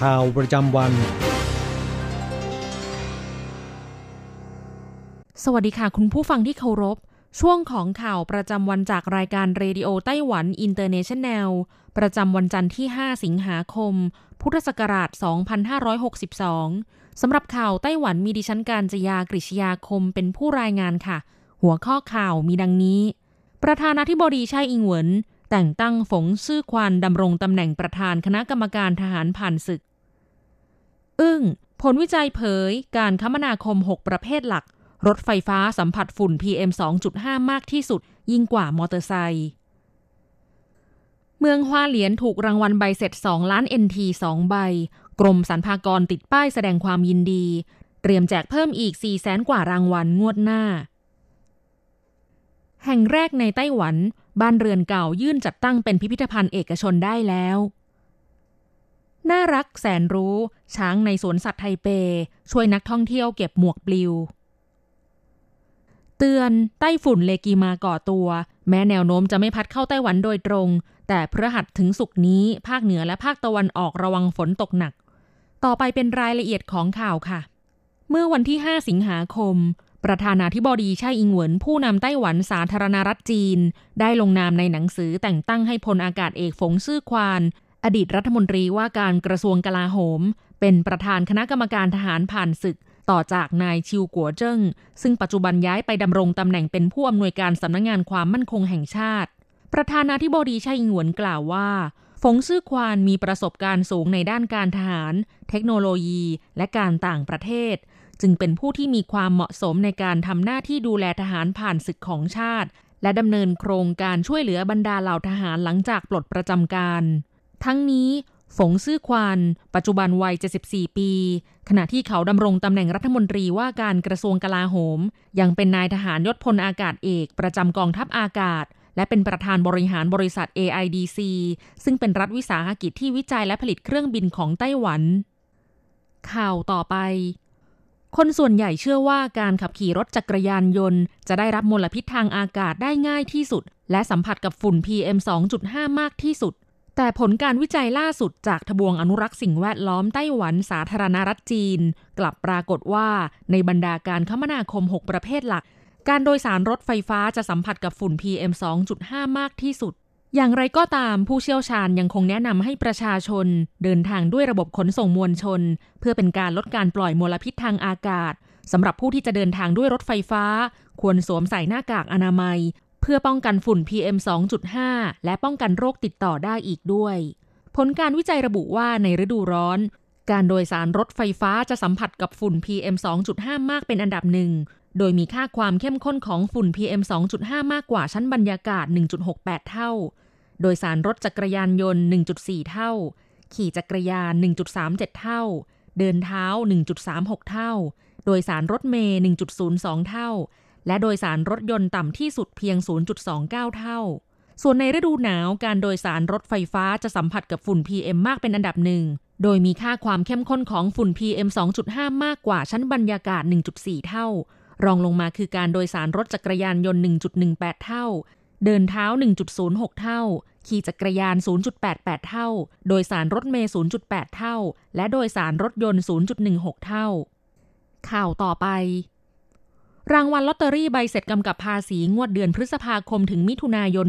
ข่าวประจำวัน สวัสดีค่ะคุณผู้ฟังที่เคารพ ช่วงของข่าวประจำวันจากรายการ Radio Taiwan International ประจำวันจันทร์ที่ 5 สิงหาคม พุทธศักราช 2562 สำหรับข่าวไต้หวันมีดิฉันการจยากริชยาคมเป็นผู้รายงานค่ะ หัวข้อข่าวมีดังนี้ ประธานาธิบดีไช่อิงเหวินแต่งตั้งฝงซื่อควานดำรงตำแหน่งประธานคณะกรรมการทหารผ่านศึก อึ้ง ผลวิจัยเผยการคมนาคม 6 ประเภทหลัก รถไฟฟ้าสัมผัสฝุ่น PM 2.5 มากที่สุด ยิ่งกว่ามอเตอร์ไซค์เมืองฮวาเหลียนถูกรางวัลใบเสร็จ 2 ล้าน NT 2 ใบ กรมสรรพากรติดป้ายแสดงความยินดี เตรียมแจกเพิ่มอีก4แสนกว่ารางวัลงวดหน้า แห่งแรกในไต้หวัน บ้านเรือนเก่ายื่นจัดตั้งเป็นพิพิธภัณฑ์เอกชนได้แล้ว น่ารักแสนรู้ ช้างในสวนสัตว์ไทเป ช่วยนักท่องเที่ยวเก็บหมวกปลิว เตือนไต้ฝุ่นเลกีมาก่อตัว แม้แนวโน้มจะไม่พัดเข้าไต้หวันโดยตรง แต่พฤหัสถึงสุกนี้ภาคเหนือและภาคตะวันออกระวังฝนตกหนัก ต่อไปเป็นรายละเอียดของข่าวค่ะ เมื่อวันที่ 5 สิงหาคมประธานาธิบดีไช่อิงเหวินผู้นำไต้หวันสาธารณรัฐจีน ได้ลงนามในหนังสือแต่งตั้งให้พลอากาศเอกฝงซื่อควาน อดีตรัฐมนตรีว่าการกระทรวงกลาโหม เป็นประธานคณะกรรมการทหารผ่านศึก ต่อจากนายชิวกัวเจิ้ง ซึ่งปัจจุบันย้ายไปดำรงตำแหน่งเป็นผู้อำนวยการสำนักงงานความมั่นคงแห่งชาติ ประธานาธิบดีไช่อิงหวนกล่าวว่าฟงซื่อควานมีประสบการณ์สูงในด้านการทหาร เทคโนโลยี และการต่างประเทศ จึงเป็นผู้ที่มีความเหมาะสมในการทำหน้าที่ดูแลทหารผ่านศึกของชาติ และดำเนินโครงการช่วยเหลือบรรดาเหล่าทหารหลังจากปลดประจำการ ทั้งนี้ฝงซื่อควานปัจจุบันวัย 74 ปี ขณะที่เขาดำรงตำแหน่งรัฐมนตรีว่าการกระทรวงกลาโหม ยังเป็นนายทหารยศพลอากาศเอก ประจำกองทัพอากาศ และเป็นประธานบริหารบริษัท AIDC ซึ่งเป็นรัฐวิสาหกิจที่วิจัยและผลิตเครื่องบินของไต้หวัน ข่าวต่อไป คนส่วนใหญ่เชื่อว่าการขับขี่รถจักรยานยนต์ จะได้รับมลพิษทางอากาศได้ง่ายที่สุด และสัมผัสกับฝุ่น PM 2.5 มากที่สุด แต่ผลการวิจัยล่าสุดจากทบวงอนุรักษ์สิ่งแวดล้อมไต้หวันสาธารณรัฐจีน กลับปรากฏว่าในบรรดาการคมนาคม 6 ประเภทหลัก การโดยสารรถไฟฟ้าจะสัมผัสกับฝุ่น PM 2.5 มากที่สุด อย่างไรก็ตามผู้เชี่ยวชาญยังคงแนะนำให้ประชาชน เดินทางด้วยระบบขนส่งมวลชน เพื่อเป็นการลดการปล่อยมลพิษทางอากาศสำหรับผู้ที่จะเดินทางด้วยรถไฟฟ้า ควรสวมใส่หน้ากากอนามัย เพื่อป้องกันฝุ่น PM 2.5 และป้องกันโรคติดต่อได้อีกด้วย ผลการวิจัยระบุว่าในฤดูร้อน การโดยสารรถไฟฟ้าจะสัมผัสกับฝุ่น PM 2.5 มากเป็นอันดับหนึ่ง โดยมีค่าความเข้มข้นของฝุ่น PM 2.5 มากกว่าชั้นบรรยากาศ 1.68 เท่า โดยสารรถจักรยานยนต์ 1.4 เท่า ขี่จักรยาน 1.37 เท่า เดินเท้า 1.36 เท่า โดยสารรถเมย์ 1.02 เท่า และโดยสารรถยนต์ต่ำที่สุดเพียง 0.29 เท่า ส่วนในฤดูหนาวการโดยสารรถไฟฟ้าจะสัมผัสกับฝุ่น PM มากเป็นอันดับหนึ่ง โดยมีค่าความเข้มข้นของฝุ่น PM 2.5 มากกว่าชั้นบรรยากาศ 1.4 เท่า รองลงมาคือการโดยสารรถจักรยานยนต์ 1.18 เท่า เดินเท้า 1.06 เท่า ขี่จักรยาน 0.88 เท่า โดยสารรถเมล์0.8 เท่า และโดยสารรถยนต์ 0.16 เท่า ข่าวต่อไป รางวัลลอตเตอรี่ใบเสร็จกำกับภาษีงวดเดือนพฤษภาคมถึงมิถุนายน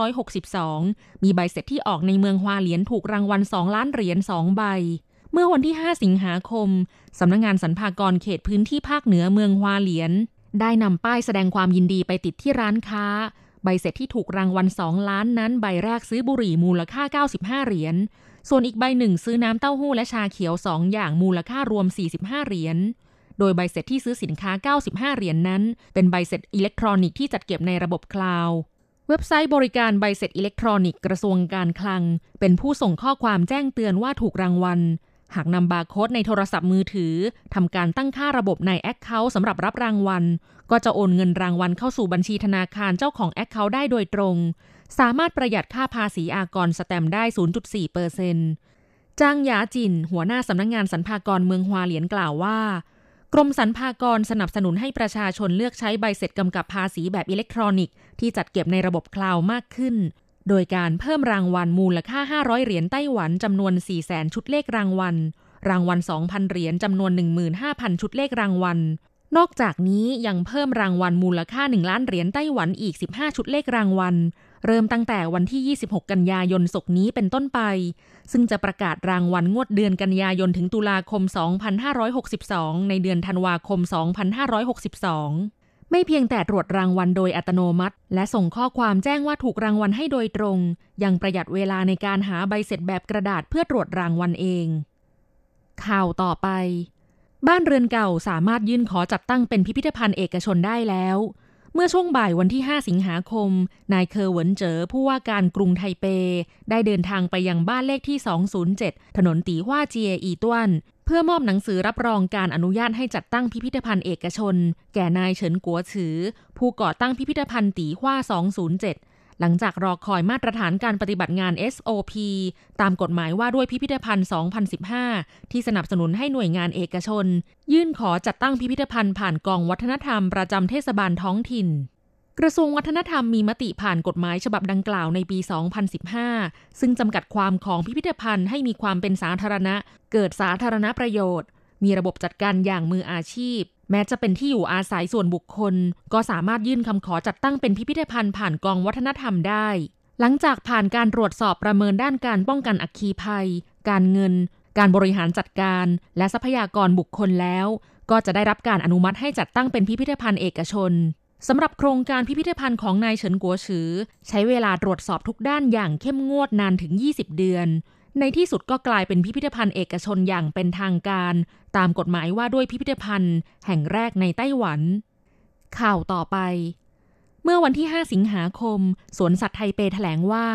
2562 มีใบเสร็จที่ออกในเมืองฮวาเหลียนถูกรางวัล 2 ล้านเหรียญ 2 ใบ เมื่อวันที่ 5 สิงหาคม สำนักงานสรรพากรเขตพื้นที่ภาคเหนือเมืองฮวาเหลียน ได้นำป้ายแสดงความยินดีไปติดที่ร้านค้า ใบเสร็จที่ถูกรางวัล 2 ล้านนั้นใบแรกซื้อบุหรี่มูลค่า 95 เหรียญ ส่วนอีกใบหนึ่งซื้อน้ำเต้าหู้และชาเขียว 2 อย่างมูลค่ารวม 45 เหรียญ โดยใบเสร็จที่ซื้อสินค้า 95 เหรียญนั้น เป็นใบเสร็จอิเล็กทรอนิกส์ที่จัดเก็บในระบบ cloud เว็บไซต์บริการใบเสร็จอิเล็กทรอนิกส์กระทรวงการคลัง เป็นผู้ส่งข้อความแจ้งเตือนว่าถูกรางวัล หากนำบาร์โค้ดในโทรศัพท์มือถือทำการตั้งค่าระบบใน account สำหรับรับรางวัล ก็จะโอนเงินรางวัลเข้าสู่บัญชีธนาคารเจ้าของ account ได้โดยตรง สามารถประหยัดค่าภาษีอากรสแตมป์ได้ 0.4เปอร์เซ็นต์จางหยาจินหัวหน้าสำนักงงานสรรพากรเมืองฮวาเหลียนกล่าวว่า กรมสรรพากรสนับสนุนให้ประชาชนเลือกใช้ใบเสร็จกำกับภาษีแบบอิเล็กทรอนิกส์ที่จัดเก็บในระบบคลาวมากขึ้น โดยการเพิ่มรางวัลมูลค่า 500 เหรียญไต้หวันจำนวน 400,000 ชุดเลขรางวัล รางวัล 2,000 เหรียญจำนวน 15,000 ชุดเลขรางวัล นอกจากนี้ยังเพิ่มรางวัลมูลค่า 1 ล้านเหรียญไต้หวันอีก 15 ชุดเลขรางวัล เริ่มตั้งแต่วันที่ 26 กันยายนศกนี้เป็นต้นไป ซึ่งจะประกาศรางวัลงวดเดือนกันยายนถึงตุลาคม 2562 ในเดือนธันวาคม 2562 ไม่เพียงแต่ตรวจรางวัลโดยอัตโนมัติ และส่งข้อความแจ้งว่าถูกรางวัลให้โดยตรง ยังประหยัดเวลาในการหาใบเสร็จแบบกระดาษเพื่อตรวจรางวัลเอง ข่าวต่อไป บ้านเรือนเก่าสามารถยื่นขอจัดตั้งเป็นพิพิธภัณฑ์เอกชนได้แล้ว เมื่อช่วงบ่ายวันที่ 5 สิงหาคม นายเคอร์เวินเจอผู้ว่าการกรุงไทเป ได้เดินทางไปยังบ้านเลขที่ 207 ถนนตีฮว่าเจียอีต้วน เพื่อมอบหนังสือรับรองการอนุญาตให้จัดตั้งพิพิธภัณฑ์เอกชน แก่นายเฉินกัวฉือ ผู้ก่อตั้งพิพิธภัณฑ์ตีฮว่า 207 หลังจากรอคอยมาตรฐานการปฏิบัติงาน SOP ตามกฎหมายว่าด้วยพิพิธภัณฑ์ 2015 ที่สนับสนุนให้หน่วยงานเอกชน ยื่นขอจัดตั้งพิพิธภัณฑ์ผ่านกองวัฒนธรรมประจำเทศบาลท้องถิ่นกระทรวงวัฒนธรรมมีมติผ่านกฎหมายฉบับดังกล่าวในปี 2015 ซึ่งจำกัดความของพิพิธภัณฑ์ให้มีความเป็นสาธารณะ เกิดสาธารณประโยชน์ มีระบบจัดการอย่างมืออาชีพ แม้จะเป็นที่อยู่อาศัยส่วนบุคคล ก็สามารถยื่นคำขอจัดตั้งเป็นพิพิธภัณฑ์ผ่านกองวัฒนธรรมได้ หลังจากผ่านการตรวจสอบประเมินด้านการป้องกันอัคคีภัย การเงิน การบริหารจัดการ และทรัพยากรบุคคลแล้ว ก็จะได้รับการอนุมัติให้จัดตั้งเป็นพิพิธภัณฑ์เอกชนสำหรับโครงการพิพิธภัณฑ์ของนายเฉินกัวฉือ ใช้เวลาตรวจสอบทุกด้านอย่างเข้มงวดนานถึง 20 เดือน ในที่สุดก็กลายเป็นพิพิธภัณฑ์เอกชนอย่างเป็นทางการ ตามกฎหมายว่าด้วยพิพิธภัณฑ์ แห่งแรกในไต้หวัน ข่าวต่อไป เมื่อวันที่ 5 สิงหาคม สวนสัตว์ไทเปแถลงว่า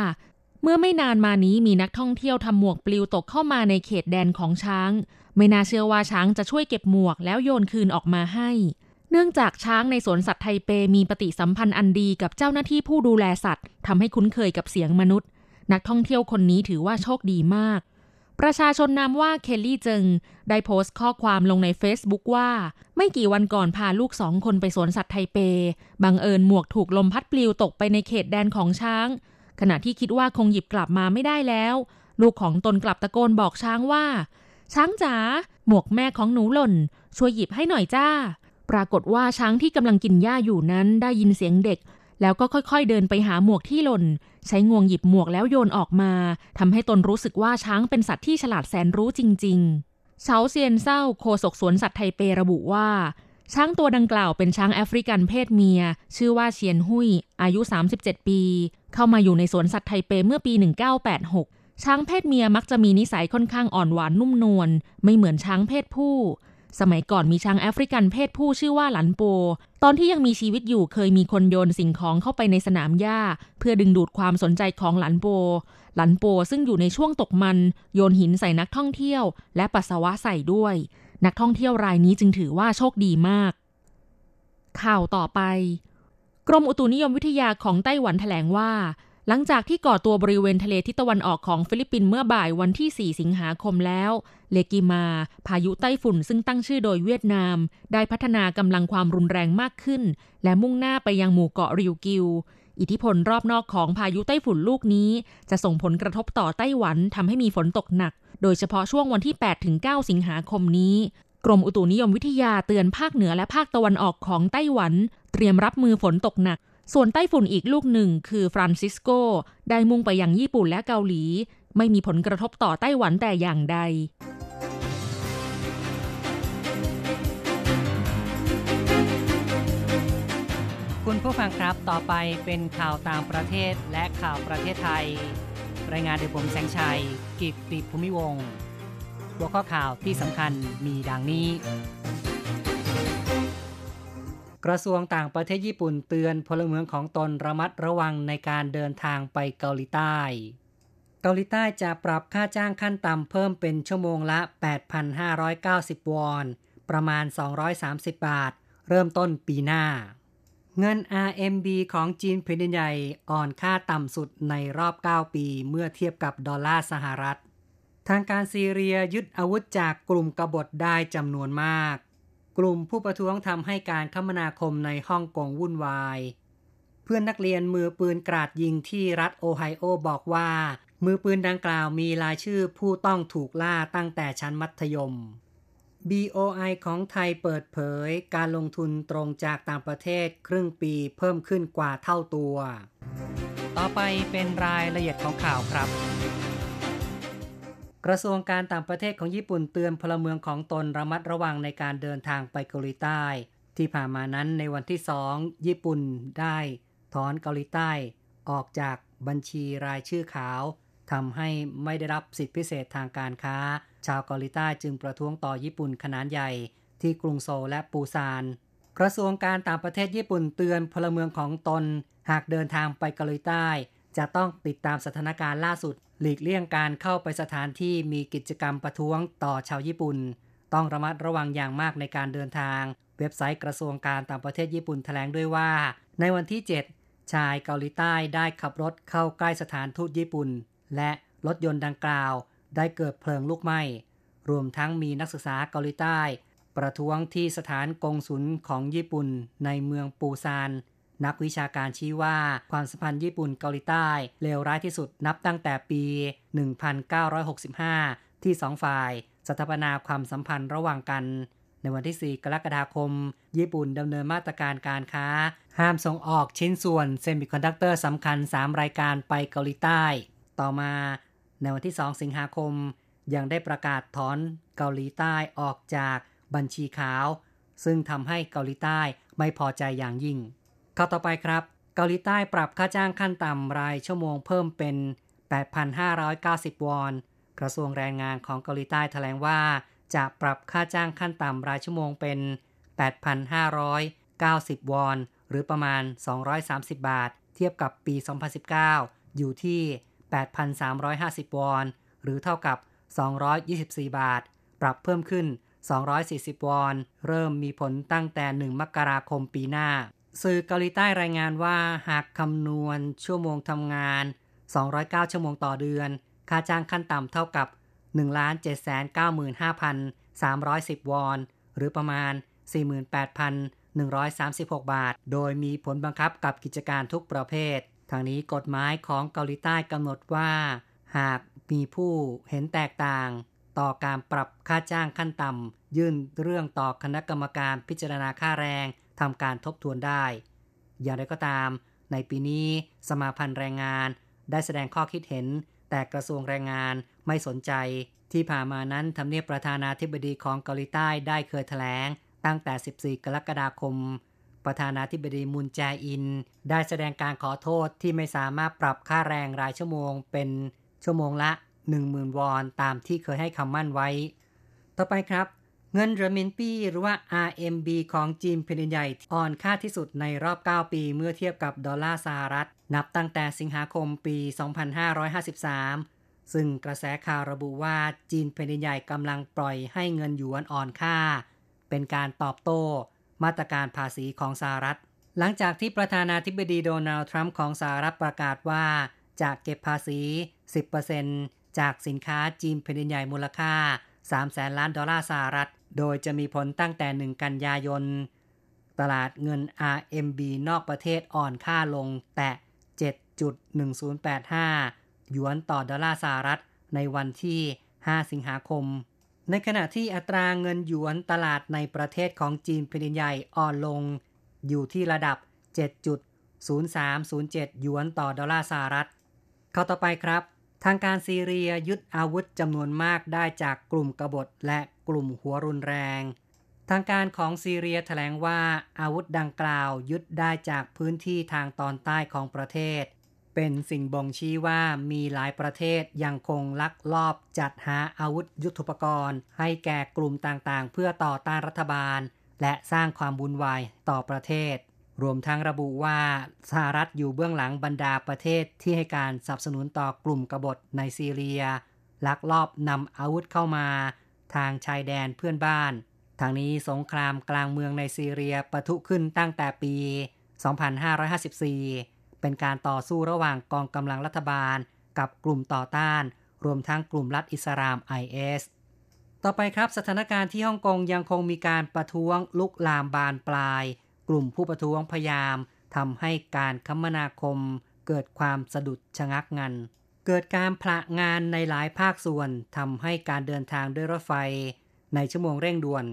เมื่อไม่นานมานี้มีนักท่องเที่ยวทำหมวกปลิวตกเข้ามาในเขตแดนของช้าง ไม่น่าเชื่อว่าช้างจะช่วยเก็บหมวกแล้วโยนคืนออกมาให้ เนื่องจากช้างในสวนสัตว์ไทเปมีปฏิสัมพันธ์อันดีกับเจ้าหน้าที่ผู้ดูแลสัตว์ทำให้คุ้นเคยกับเสียงมนุษย์ นักท่องเที่ยวคนนี้ถือว่าโชคดีมาก ประชาชนนามว่าเคลลี่เจิงได้โพสต์ข้อความลงใน Facebook ว่า ไม่กี่วันก่อนพาลูกสองคนไปสวนสัตว์ไทเป บังเอิญหมวกถูกลมพัดปลิวตกไปในเขตแดนของช้าง ขณะที่คิดว่าคงหยิบกลับมาไม่ได้แล้ว ลูกของตนกลับตะโกนบอกช้างว่า ช้างจ๋าหมวกแม่ของหนูหล่น ช่วยหยิบให้หน่อยจ้า ปรากฏว่าช้างที่กำลังกินหญ้าอยู่นั้นได้ยินเสียงเด็ก แล้วก็ค่อยๆเดินไปหาหมวกที่หล่น ใช้งวงหยิบหมวกแล้วโยนออกมาทำให้ตนรู้สึกว่าช้างเป็นสัตว์ที่ฉลาดแสนรู้จริง ๆ เฉาเซียนเศร้าโคศกสวนสัตว์ไทเประบุว่า ช้างตัวดังกล่าวเป็นช้างแอฟริกันเพศเมีย ชื่อว่าเชียนหุยอายุ 37 ปี เข้ามาอยู่ในสวนสัตว์ไทเปเมื่อปี 1986 ช้างเพศเมียมักจะมีนิสัยค่อนข้างอ่อนหวานนุ่มนวลไม่เหมือนช้างเพศผู้ สมัยก่อนมีช้างแอฟริกันเพศผู้ชื่อว่าหลันโป ตอนที่ยังมีชีวิตอยู่เคยมีคนโยนสิ่งของเข้าไปในสนามหญ้า เพื่อดึงดูดความสนใจของหลันโป หลันโปซึ่งอยู่ในช่วงตกมัน โยนหินใส่นักท่องเที่ยว และปัสสาวะใส่ด้วย นักท่องเที่ยวรายนี้จึงถือว่าโชคดีมาก ข่าวต่อไป กรมอุตุนิยมวิทยาของไต้หวันแถลงว่า หลังจากที่ก่อตัวบริเวณทะเลทิศตะวันออกของฟิลิปปินส์เมื่อบ่ายวันที่ 4 สิงหาคมแล้ว เลกิมา พายุไต้ฝุ่นซึ่งตั้งชื่อโดยเวียดนาม ได้พัฒนากำลังความรุนแรงมากขึ้น และมุ่งหน้าไปยังหมู่เกาะริวกิว อิทธิพลรอบนอกของพายุไต้ฝุ่นลูกนี้ จะส่งผลกระทบต่อไต้หวันทำให้มีฝนตกหนัก โดยเฉพาะช่วงวันที่ 8-9 สิงหาคมนี้กรมอุตุนิยมวิทยาเตือนภาคเหนือและภาคตะวันออกของไต้หวัน เตรียมรับมือฝนตกหนัก ส่วนไต้ฝุ่นอีกลูกหนึ่งคือฟรานซิสโก ได้มุ่งไปยังญี่ปุ่นและเกาหลี ไม่มีผลกระทบต่อไต้หวันแต่อย่างใดคุณผู้ฟังครับ ต่อไปเป็นข่าวต่างประเทศและข่าวประเทศไทย รายงานโดยผมแสงชัย กิตติภูมิวงหัวข้อข่าวที่สำคัญมีดังนี้ กระทรวงต่างประเทศญี่ปุ่นเตือนพลเมืองของตนระมัดระวังในการเดินทางไปเกาหลีใต้ เกาหลีใต้จะปรับค่าจ้างขั้นต่ำเพิ่มเป็นชั่วโมงละ 8,590 วอน ประมาณ 230 บาท เริ่มต้นปีหน้า เงิน RMB ของจีนแผ่นดินใหญ่อ่อนค่าต่ำสุดในรอบ 9 ปีเมื่อเทียบกับดอลลาร์สหรัฐ ทางการซีเรียยึดอาวุธจากกลุ่มกบฏได้จำนวนมาก กลุ่มผู้ประท้วงทำให้การคมนาคมในฮ่องกงวุ่นวาย เพื่อนนักเรียนมือปืนกราดยิงที่รัฐโอไฮโอบอกว่า มือปืนดังกล่าวมีรายชื่อผู้ต้องถูกล่าตั้งแต่ชั้นมัธยม BOI ของไทยเปิดเผยการลงทุนตรงจากต่างประเทศครึ่งปีเพิ่มขึ้นกว่าเท่าตัว ต่อไปเป็นรายละเอียดของข่าวครับ กระทรวงการต่างประเทศของญี่ปุ่นเตือนพลเมืองของตนระมัดระวังในการเดินทางไปเกาหลีใต้ ที่ผ่านมานั้นในวันที่สองญี่ปุ่นได้ถอนเกาหลีใต้ ออกจากบัญชีรายชื่อขาวทำให้ไม่ได้รับสิทธิพิเศษทางการค้า ชาวเกาหลีใต้จึงประท้วงต่อญี่ปุ่นขนาดใหญ่ ที่กรุงโซลและปูซาน กระทรวงการต่างประเทศญี่ปุ่นเตือนพลเมืองของตน หากเดินทางไปเกาหลีใต้ จะต้องติดตามสถานการณ์ล่าสุด หลีกเลี่ยงการเข้าไปสถานที่มีกิจกรรมประท้วงต่อชาวญี่ปุ่น ต้องระมัดระวังอย่างมากในการเดินทาง เว็บไซต์กระทรวงการต่างประเทศญี่ปุ่นแถลงด้วยว่า ในวันที่ 7 ชายเกาหลีใต้ได้ขับรถเข้าใกล้สถานทูตญี่ปุ่น และรถยนต์ดังกล่าว ได้เกิดเพลิงลุกไหม้รวมทั้งมีนักศึกษาเกาหลีใต้ ประท้วงที่สถานกงสุลของญี่ปุ่นในเมืองปูซาน นักวิชาการชี้ว่าความสัมพันธ์ญี่ปุ่นเกาหลีใต้เลวร้ายที่สุดนับตั้งแต่ปี 1965 ที่สองฝ่ายสถาปนาความสัมพันธ์ระหว่างกัน ในวันที่ 4 กรกฎาคม ญี่ปุ่นดำเนินมาตรการการค้า ห้ามส่งออกชิ้นส่วนเซมิคอนดักเตอร์สำคัญ 3 รายการไปเกาหลีใต้ ต่อมา ในวันที่ 2 สิงหาคม ยังได้ประกาศถอนเกาหลีใต้ออกจากบัญชีขาว ซึ่งทำให้เกาหลีใต้ไม่พอใจอย่างยิ่ง ข้าต่อไปครับ เกาหลีใต้ปรับค่าจ้างขั้นต่ำรายชั่วโมงเพิ่มเป็น 8,590 วอน กระทรวงแรงงานของเกาหลีใต้แถลงว่า จะปรับค่าจ้างขั้นต่ำรายชั่วโมงเป็น 8,590 วอน หรือประมาณ 230 บาท เทียบกับปี 2019 อยู่ที่ 8,350 วอน หรือเท่ากับ 224 บาท ปรับเพิ่มขึ้น 240 วอน เริ่มมีผลตั้งแต่ 1 มกราคมปีหน้า สื่อเกาหลีใต้รายงานว่าหากคำนวณชั่วโมงทำงาน 209 ชั่วโมงต่อเดือน ค่าจ้างขั้นต่ำเท่ากับ 1,795,310 วอน หรือประมาณ 48,136 บาท โดยมีผลบังคับกับกิจการทุกประเภท ทางนี้กฎหมายของเกาหลีใต้กำหนดว่า หากมีผู้เห็นแตกต่าง ต่อการปรับค่าจ้างขั้นต่ำยื่นเรื่องต่อคณะกรรมการพิจารณาค่าแรง ทำการทบทวนได้ อย่างไรก็ตาม ในปีนี้สมาพันธ์แรงงานได้แสดงข้อคิดเห็น แต่กระทรวงแรงงานไม่สนใจ ที่ผ่านมานั้นทำเนียบประธานาธิบดีของเกาหลีใต้ได้เคยแถลง ตั้งแต่ 14 กรกฎาคม ประธานาธิบดีมุนแจอิน ได้แสดงการขอโทษที่ไม่สามารถปรับค่าแรงรายชั่วโมง เป็นชั่วโมงละ 10,000 วอนตามที่เคยให้คำมั่นไว้ ต่อไปครับ เงินเหรียญมินปี้หรือว่า RMB ของจีนแผ่นใหญ่อ่อนค่าที่สุดในรอบ 9 ปีเมื่อเทียบกับดอลลาร์สหรัฐ นับตั้งแต่สิงหาคมปี 2553 ซึ่งกระแสข่าวระบุว่าจีนแผ่นใหญ่กำลังปล่อยให้เงินหยวนอ่อนค่า เป็นการตอบโต้มาตรการภาษีของสหรัฐ หลังจากที่ประธานาธิบดีโดนัลด์ทรัมป์ของสหรัฐประกาศว่าจะเก็บภาษี 10%จากสินค้าจีนแผ่นดินใหญ่มูลค่า3แสนล้านดอลลาร์สหรัฐ โดยจะมีผลตั้งแต่ 1 กันยายน ตลาดเงิน RMB นอกประเทศอ่อนค่าลงแตะ7.1085 หยวนต่อดอลลาร์สหรัฐในวันที่ 5 สิงหาคม ในขณะที่อัตราเงินหยวนตลาดในประเทศของจีนแผ่นดินใหญ่อ่อนลง อยู่ที่ระดับ 7.0307 หยวนต่อดอลลาร์สหรัฐ เข้าต่อไปครับ ทางการซีเรียยึดอาวุธจำนวนมากได้จากกลุ่มกบฏและกลุ่มหัวรุนแรง ทางการของซีเรียแถลงว่าอาวุธดังกล่าวยึดได้จากพื้นที่ทางตอนใต้ของประเทศ เป็นสิ่งบ่งชี้ว่ามีหลายประเทศยังคงลักลอบจัดหาอาวุธยุทโธปกรณ์ ให้แก่กลุ่มต่างๆ เพื่อต่อต้านรัฐบาล และสร้างความวุ่นวายต่อประเทศ รวมทั้งระบุว่าสหรัฐอยู่เบื้องหลังบรรดาประเทศที่ให้การสนับสนุนต่อกลุ่มกบฏในซีเรีย ลักลอบนำอาวุธเข้ามาทางชายแดนเพื่อนบ้าน ทางนี้สงครามกลางเมืองในซีเรียปะทุขึ้นตั้งแต่ปี 2554 เป็นการต่อสู้ระหว่างกองกำลังรัฐบาล กับกลุ่มต่อต้าน รวมทั้งกลุ่มรัฐอิสลาม IS ต่อไปครับสถานการณ์ที่ฮ่องกงยังคงมีการประท้วงลุกลามบานปลาย กลุ่มผู้ประท้วงพยายามทำให้การคมนาคมเกิดความสะดุดชะงักงัน เกิดการพละงานในหลายภาคส่วนทำให้การเดินทางด้วยรถไฟ ในชั่วโมงเร่งด่วน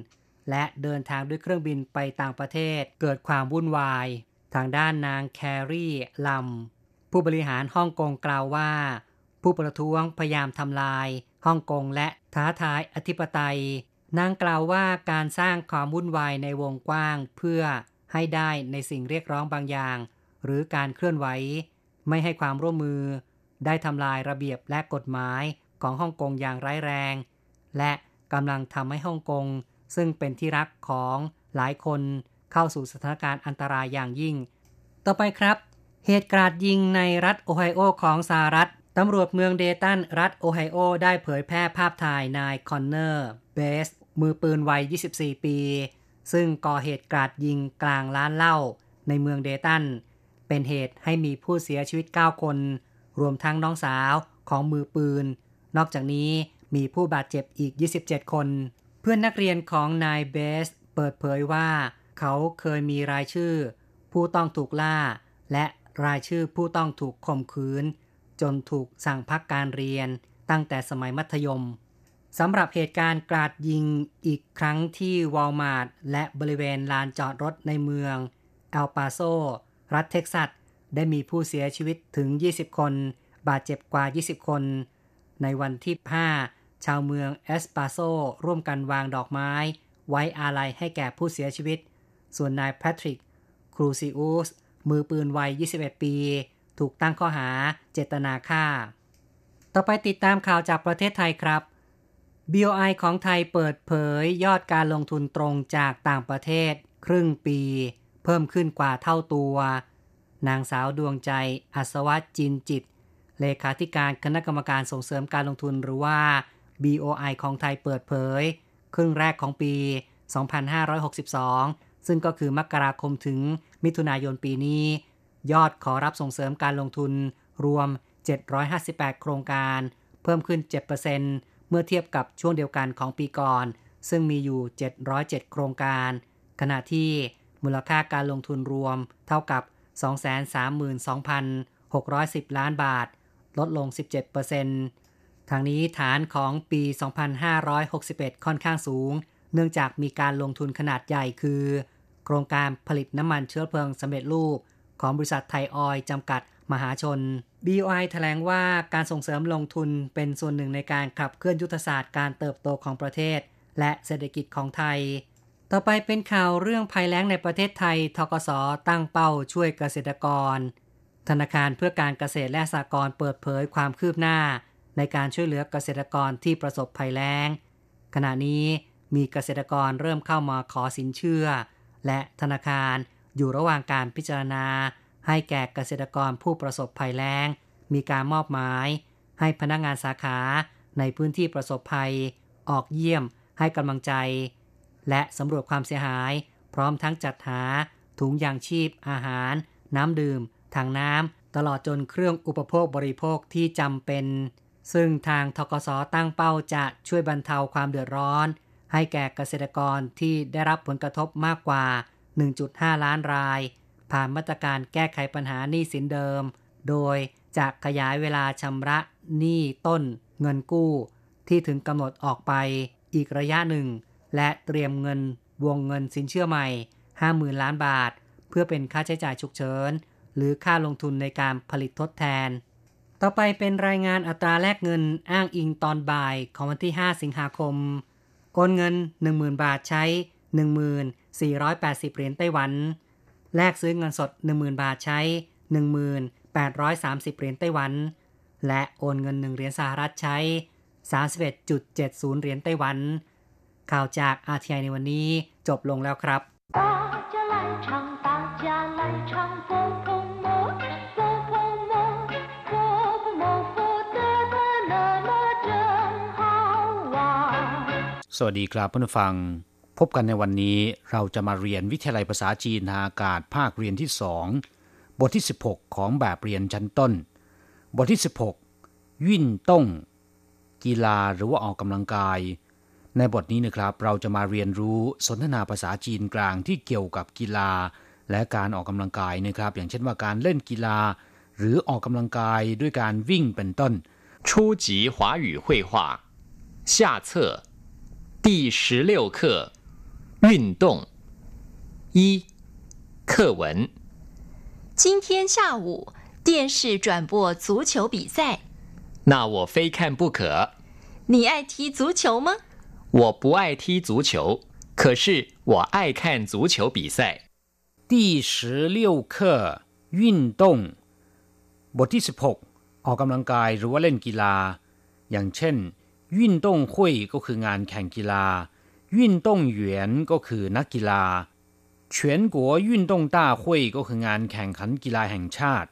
และเดินทางด้วยเครื่องบินไปต่างประเทศ เกิดความวุ่นวาย ทางด้านนางแครี่ลัมผู้บริหารฮ่องกงกล่าวว่า ผู้ประท้วงพยายามทำลายฮ่องกงและท้าทายอธิปไตยนางกล่าวว่าการสร้างความวุ่นวายในวงกว้างเพื่อ ให้ได้ในสิ่งเรียกร้องบางอย่าง หรือการเคลื่อนไหว ไม่ให้ความร่วมมือ ได้ทำลายระเบียบและกฎหมายของฮ่องกงอย่างร้ายแรง และกำลังทำให้ฮ่องกง ซึ่งเป็นที่รักของหลายคนเข้าสู่สถานการณ์อันตรายอย่างยิ่ง ต่อไปครับ เหตุกราดยิงในรัฐโอไฮโอของสหรัฐตำรวจเมืองเดตันรัฐโอไฮโอได้เผยแพร่ภาพถ่ายนายคอนเนอร์เบสมือปืนวัย 24 ปี ซึ่งก่อเหตุกราดยิงกลางร้านเหล้าในเมืองเดตัน เป็นเหตุให้มีผู้เสียชีวิต 9 คน รวมทั้งน้องสาวของมือปืน นอกจากนี้มีผู้บาดเจ็บอีก 27 คน เพื่อนนักเรียนของนายเบส เปิดเผยว่า เขาเคยมีรายชื่อ ผู้ต้องถูกล่า และรายชื่อผู้ต้องถูกข่มขืน จนถูกสั่งพักการเรียนตั้งแต่สมัยมัธยม สำหรับเหตุการณ์กราดยิงอีกครั้งที่วอลมาร์ทและบริเวณลานจอดรถในเมืองเอลปาโซ รัฐเท็กซัส ได้มีผู้เสียชีวิตถึง 20 คน บาดเจ็บกว่า 20 คน ในวันที่ 5 ชาวเมืองเอลปาโซ ร่วมกันวางดอกไม้ ไว้อาลัยให้แก่ผู้เสียชีวิต ส่วนนายแพทริก ครูซิอุส มือปืนวัย 21 ปี ถูกตั้งข้อหาเจตนาฆ่า ต่อไปติดตามข่าวจากประเทศไทยครับ BOI ของไทยเปิดเผยยอดการลงทุนตรงจากต่างประเทศ ครึ่งปี เพิ่มขึ้นกว่าเท่าตัว นางสาวดวงใจ อัศวัตจินจิต เลขาธิการคณะกรรมการส่งเสริมการลงทุนหรือว่า BOI ของไทยเปิดเผย ครึ่งแรกของปี 2562 ซึ่งก็คือมกราคมถึงมิถุนายนปีนี้ ยอดขอรับส่งเสริมการลงทุนรวม 758 โครงการ เพิ่มขึ้น 7% เมื่อเทียบกับช่วงเดียวกันของปีก่อน ซึ่งมีอยู่ 707 โครงการ ขณะที่มูลค่าการลงทุนรวมเท่ากับ 232,610 ล้านบาท ลดลง 17%ทางนี้ฐานของปี 2561 ค่อนข้างสูง เนื่องจากมีการลงทุนขนาดใหญ่คือ โครงการผลิตน้ำมันเชื้อเพลิงสำเร็จรูปของบริษัทไทยออยจำกัดมหาชน BOI แถลงว่าการส่งเสริมลงทุนเป็นส่วนหนึ่งในการขับเคลื่อนยุทธศาสตร์การเติบโตของประเทศ และเศรษฐกิจของไทย ต่อไปเป็นข่าวเรื่องภัยแล้งในประเทศไทย ทกสตั้งเป้าช่วยเกษตรกร ธนาคารเพื่อการเกษตรและสหกรณ์เปิดเผยความคืบหน้า ในการช่วยเหลือเกษตรกรที่ประสบภัยแล้ง ขณะนี้มีเกษตรกรเริ่มเข้ามาขอสินเชื่อ และธนาคารอยู่ระหว่างการพิจารณา ให้แก่เกษตรกรผู้ประสบภัยแล้ง มีการมอบหมาย ให้พนักงานสาขาในพื้นที่ประสบภัย ออกเยี่ยม ให้กำลังใจ และสำรวจความเสียหาย พร้อมทั้งจัดหา ถุงยางชีพ อาหาร น้ำดื่มถังน้ำตลอดจนเครื่องอุปโภคบริโภคที่จำเป็น ซึ่งทางทกสตั้งเป้าจะช่วยบรรเทาความเดือดร้อน ให้แก่เกษตรกรที่ได้รับผลกระทบมากกว่า 1.5 ล้านราย ผ่านมาตรการแก้ไขปัญหาหนี้สินเดิม โดยจะขยายเวลาชำระหนี้ต้น เงินกู้ ที่ถึงกำหนดออกไปอีกระยะหนึ่ง และเตรียมเงินวงเงินสินเชื่อใหม่ 50,000 ล้านบาท เพื่อเป็นค่าใช้จ่ายฉุกเฉิน หรือค่าลงทุนในการผลิตทดแทน ต่อไปเป็นรายงานอัตราแลกเงินอ้างอิงตอนบ่ายของวันที่ 5 สิงหาคม โอนเงิน 10,000 บาทใช้ 1480 เหรียญไต้หวัน แลกซื้อเงินสด 10,000 บาทใช้ 1,830 เหรียญไต้หวัน และโอนเงิน 1 เหรียญสหรัฐใช้ 31.70 เหรียญไต้หวัน ข่าวจากอาทีไในวันนี้จบลงแล้วครับสวัสดีครับเพื่อนฟัง พบกันในวันนี้เราจะมาเรียนวิทยาลัยภาษาจีนทางอากาศภาคเรียนที่สองบทที่ 16 ของแบบเรียนชั้นต้น บทที่ 16วิ่นต้งกีฬาหรือว่าออกกำลังกาย ในบทนี้นะครับ เราจะมาเรียนรู้สนทนาภาษาจีนกลางที่เกี่ยวกับกีฬา และการออกกำลังกายนะครับ อย่างเช่นว่าการเล่นกีฬา หรือออกกำลังกายด้วยการวิ่งเป็นต้น 初级华语绘画下册第十六课 运动一课文今天下午电视转播足球比赛，那我非看不可。你爱踢足球吗？我不爱踢足球，可是我爱看足球比赛。第十六课运动บทที่ 16 ออกกำลังกายหรือว่าเล่นกีฬา อย่างเช่นวิ่นต้งหุยก็คืองานแข่งกีฬา วิ่นต้งเหวียนก็คือนักกีฬา全国运动大会ก็คืองานแข่งขันกีฬาแห่งชาติ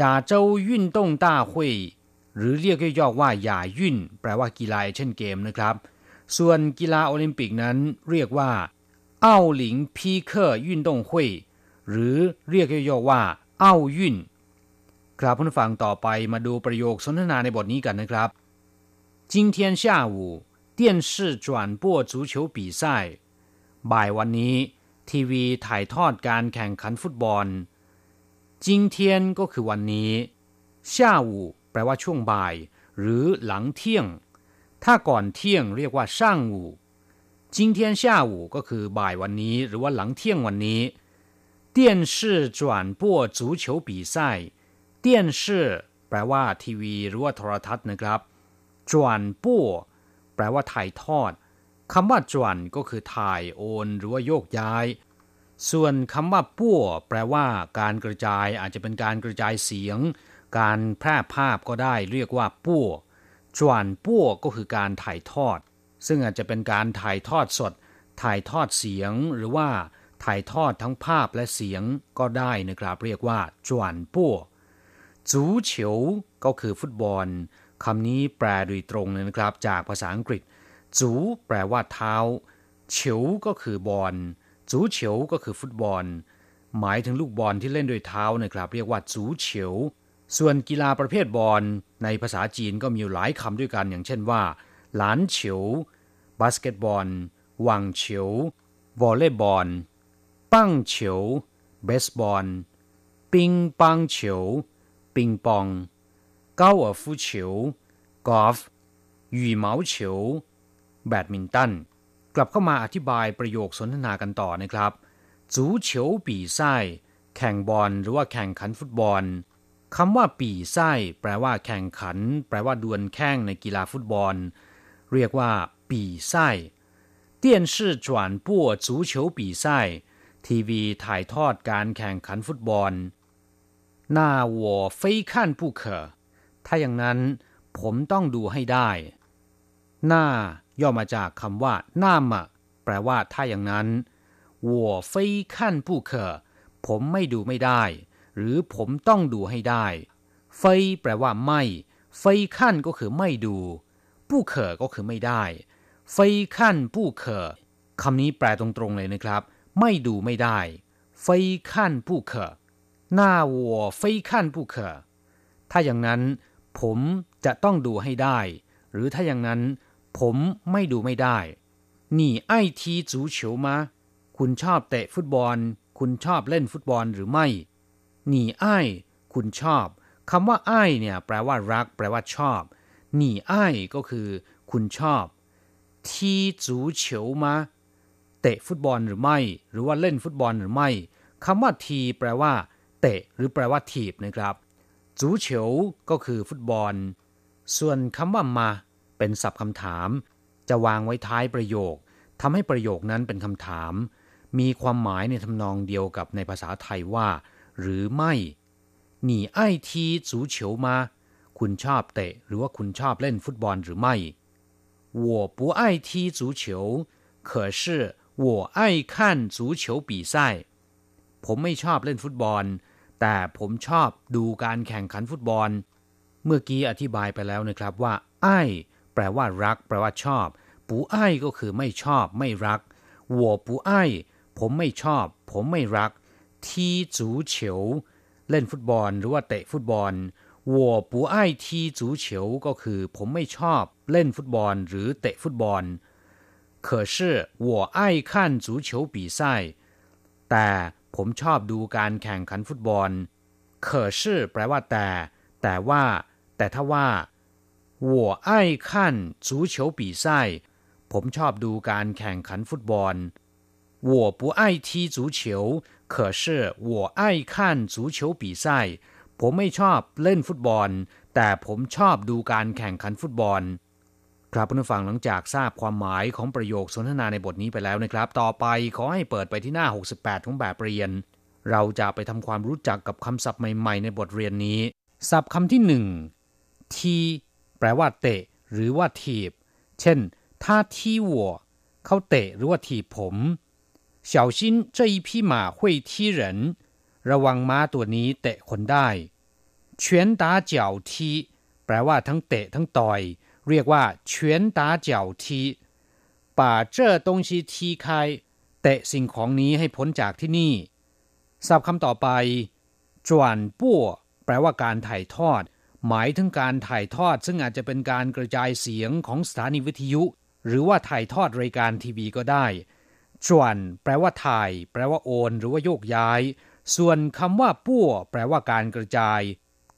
亚洲运动大会หรือเรียกย่อๆว่าหย่ายุ่นแปลว่ากีฬาเช่นเกมนะครับ ส่วนกีฬาโอลิมปิกนั้นเรียกว่าอ้าวหลิงพีเคอร์ยุ่นตงหุยหรือเรียกย่อๆว่าอ้าวยุ่นครับผู้ฟังต่อไปมาดูประโยคสนทนาในบทนี้กันนะครับ今天下午 电视转播足球比赛บ่ายวันนี้ ทีวีถ่ายทอดการแข่งขันฟุตบอล今天ก็คือวันนี้下午แปลว่าช่วงบ่าย หรือหลังเที่ยง ถ้าก่อนเที่ยงเรียกว่าช่างอู่今天下午ก็คือบ่ายวันนี้ หรือว่าหลังเที่ยงวันนี้电视转播足球比赛电视แปลว่าทีวี หรือว่าโทรทัศน์นะครับ转播 แปลว่าถ่ายทอดคำว่าจวนก็คือถ่ายโอนหรือว่าโยกย้าย ส่วนคำว่าปั้วแปลว่า การกระจายอาจจะเป็นการกระจายเสียง การแพร่ภาพก็ได้เรียกว่าปั้วจวนปั้วก็คือการถ่ายทอด ซึ่งอาจจะเป็นการถ่ายทอดสด ถ่ายทอดเสียงหรือว่าถ่ายทอดทั้งภาพและเสียงก็ได้นะครับ เรียกว่าจวนปั้วจูเฉียวก็คือฟุตบอล คำนี้แปลโดยตรงเลยนะครับ จากภาษาอังกฤษ จูแปลว่าเท้า เฉียวก็คือบอล จูเฉียวก็คือฟุตบอล หมายถึงลูกบอลที่เล่นโดยเท้านะครับ เรียกว่าจูเฉียว ส่วนกีฬาประเภทบอลในภาษาจีนก็มีหลายคำด้วยกัน อย่างเช่นว่า หลานเฉียว บาสเกตบอล网球 วอลเลย์บอล 棒球 เบสบอล 乒乓球 ปิงปอง 高尔夫球 กอล์ฟ羽毛球แบดมินตัน กลับเข้ามาอธิบายประโยคสนทนากันต่อนะครับจูเฉียวปีไส้แข่งบอลหรือว่าแข่งขันฟุตบอลคำว่าปีไส้แปลว่าแข่งขัน แปลว่าดวลแข่งในกีฬาฟุตบอล เรียกว่าปีไส้电视转播足球比赛ทีวีถ่ายทอดการแข่งขันฟุตบอล那我非看不可 ถ้าอย่างนั้นผมต้องดูให้ได้หน้าย่อมาจากคำว่าหน้ามะแปลว่าถ้าอย่างนั้น我非看不可ผมไม่ดูไม่ได้ หรือผมต้องดูให้ได้เฟยแปลว่าไม่เฟยขั้นก็คือไม่ดูผู้เขอก็คือไม่ได้เฟยขั้นผู้เขอคำนี้แปลตรงๆเลยนะครับ ไม่ดูไม่ได้เฟยขั้นผู้เขอหน้าวัวเฟยขั้นผู้เขอถ้าอย่างนั้น ผมจะต้องดูให้ได้ หรือถ้าอย่างนั้น ผมไม่ดูไม่ได้หนีไอทีจูเฉียวมา คุณชอบเตะฟุตบอล คุณชอบเล่นฟุตบอลหรือไม่หนีไอคุณชอบคำว่าไอเนี่ยแปลว่ารัก แปลว่าชอบหนีไอก็คือคุณชอบ ทีจูเฉียวมาเตะฟุตบอลหรือไม่ หรือว่าเล่นฟุตบอลหรือไม่คำว่าที แปลว่า เตะ หรือแปลว่าถีบนะครับ จูเฉียวก็คือฟุตบอล ส่วนคำว่ามา เป็นศัพท์คำถาม จะวางไว้ท้ายประโยคทำให้ประโยคนั้นเป็นคำถาม มีความหมายในทำนองเดียวกับในภาษาไทยว่า หรือไม่你爱踢足球吗คุณชอบเตะ หรือว่าคุณชอบเล่นฟุตบอลหรือไม่我不爱踢足球可是我爱看足球比赛ผมไม่ชอบเล่นฟุตบอล แต่ผมชอบดูการแข่งขันฟุตบอล เมื่อกี้อธิบายไปแล้วนะครับว่าไอ้แปลว่ารัก แปลว่าชอบ ปูไอ้ก็คือไม่ชอบ ไม่รัก我不爱ผมไม่ชอบ ผมไม่รัก ทีจูเฉียวเล่นฟุตบอล หรือว่าเตะฟุตบอล我不爱踢足球ก็คือ ผมไม่ชอบเล่นฟุตบอล หรือเตะฟุตบอล可是我爱看足球比赛แต่ ผมชอบดูการแข่งขันฟุตบอล可是แปลว่าแต่ แต่ว่า แต่ถ้าว่า我爱看足球比赛ผมชอบดูการแข่งขันฟุตบอล我不爱踢足球可是我爱看足球比赛ผมไม่ชอบเล่นฟุตบอล แต่ผมชอบดูการแข่งขันฟุตบอล ครับผู้ฟังหลังจากทราบความหมายของประโยคสนทนาในบทนี้ไปแล้วนะครับ ต่อไปขอให้เปิดไปที่หน้า 68 ของแบบเรียน เราจะไปทำความรู้จักกับคำศัพท์ใหม่ๆ ในบทเรียนนี้ ศัพท์คำที่หนึ่งทีแปลว่าเตะ หรือว่าถีบ เช่นถ้าทีวัวเขาเตะหรือว่าถีบผม小心这一匹马会踢人ระวังม้าตัวนี้เตะคนได้拳打脚踢แปลว่าทั้งเตะทั้งต่อย เรียกว่าเฉียนตาเจียวทีป่เตะสิ่งของนี้ให้พ้นจากที่นี่ศัพท์คำต่อไปจวนปั้วแปลว่าการถ่ายทอด หมายถึงการถ่ายทอด ซึ่งอาจจะเป็นการกระจายเสียงของสถานีวิทยุ หรือว่าถ่ายทอดรายการทีวีก็ได้จวนแปลว่าถ่าย แปลว่าโอน หรือว่าโยกย้าย ส่วนคำว่าปั้วแปลว่าการกระจาย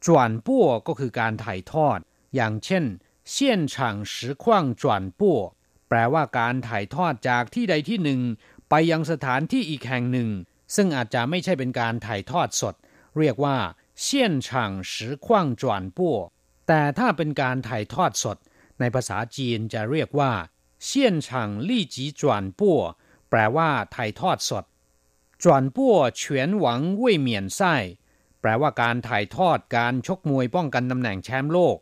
จวนปั้วก็คือการถ่ายทอด อย่างเช่น เสี่ยนฉางสือขว้างจวนปั้วแปลว่าการถ่ายทอดจากที่ใดที่หนึ่ง ไปยังสถานที่อีกแห่งหนึ่ง ซึ่งอาจจะไม่ใช่เป็นการถ่ายทอดสด เรียกว่าเชี่ยนฉางสือขว้างจวนปั้วแต่ถ้าเป็นการถ่ายทอดสด ในภาษาจีนจะเรียกว่าเชี่ยนฉางลี่จีจวนปั้วแปลว่าถ่ายทอดสดจวนปั้วเฉียนหวังเว่ยเหมียนไส้แปลว่าการถ่ายทอดการชกมวยป้องกันตำแหน่งแชมป์โลก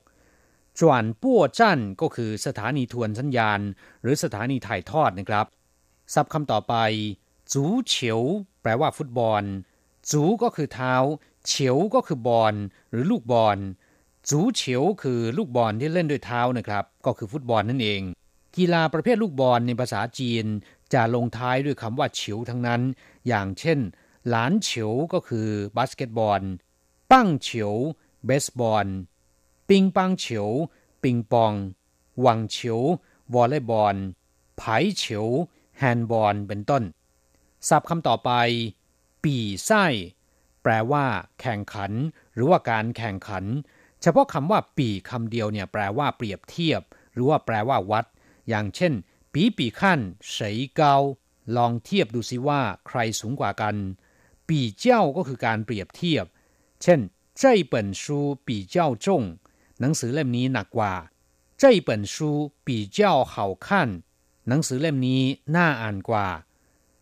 จวนปั้วจั่นก็คือสถานีทวนสัญญาณ หรือสถานีถ่ายทอดนะครับศัพท์คำต่อไป จูเฉียว แปลว่าฟุตบอล จูก็คือเท้า เฉียวก็คือบอล หรือลูกบอล จูเฉียวคือลูกบอลที่เล่นด้วยเท้านะครับ ก็คือฟุตบอลนั่นเอง กีฬาประเภทลูกบอลในภาษาจีน จะลงท้ายด้วยคำว่าเฉียวทั้งนั้น อย่างเช่น 篮球 ก็คือบาสเกตบอล 棒球 เบสบอล ปิงปังเฉียวปิงปอง หวังเฉียววอลเลย์บอลไผ่เฉียวแฮนด์บอล เป็นต้น ศัพท์คำต่อไป ปีไส้แปลว่า แข่งขัน หรือว่าการแข่งขัน เฉพาะคำว่าปีคำเดียวเนี่ยแปลว่าเปรียบเทียบ หรือว่าแปลว่าวัด อย่างเช่น ปีปีขั้นเสยเกาลองเทียบดูสิว่าใครสูงกว่ากันปีเจ้าก็คือการเปรียบเทียบ เช่น这本书比较重 หนังสือเล่มนี้หนักกว่า这本书比较好看หนังสือเล่มนี้น่าอ่านกว่า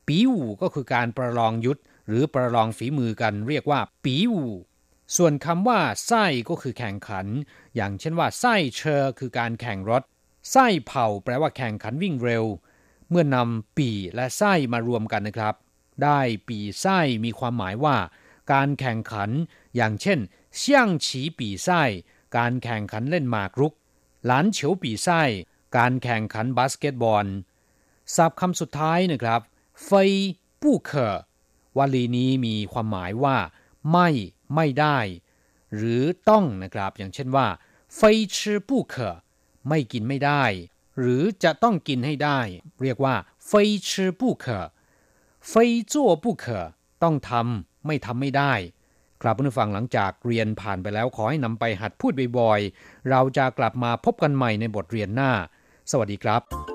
ปีอู่ก็คือการประลองยุทธหรือประลองฝีมือกันเรียกว่า ปีอู่ส่วนคำว่าไส้ก็คือแข่งขัน อย่างเช่นว่าไส้เชอคือการแข่งรถไส้เผาแปลว่าแข่งขันวิ่งเร็ว เมื่อนำปีและไส้มารวมกันนะครับ ได้ปีไส้มีความหมายว่า การแข่งขัน อย่างเช่นเสี่ยงฉีปีไส้ การแข่งขันเล่นหมากรุก 篮球比赛 การแข่งขันบาสเกตบอลศัพท์คำสุดท้ายนะครับ非不可 วลีนี้มีความหมายว่า ไม่ไม่ได้ หรือต้องนะครับ อย่างเช่นว่าเฟยชื่อปู้เคอไม่กินไม่ได้ หรือจะต้องกินให้ได้ เรียกว่าเฟยชื่อปู้เคอเฟยจั่วปู้เคอต้องทำไม่ทำไม่ได้ ครับผู้ฟังหลังจากเรียนผ่านไปแล้วขอให้นำไปหัดพูดบ่อยๆ เราจะกลับมาพบกันใหม่ในบทเรียนหน้า สวัสดีครับ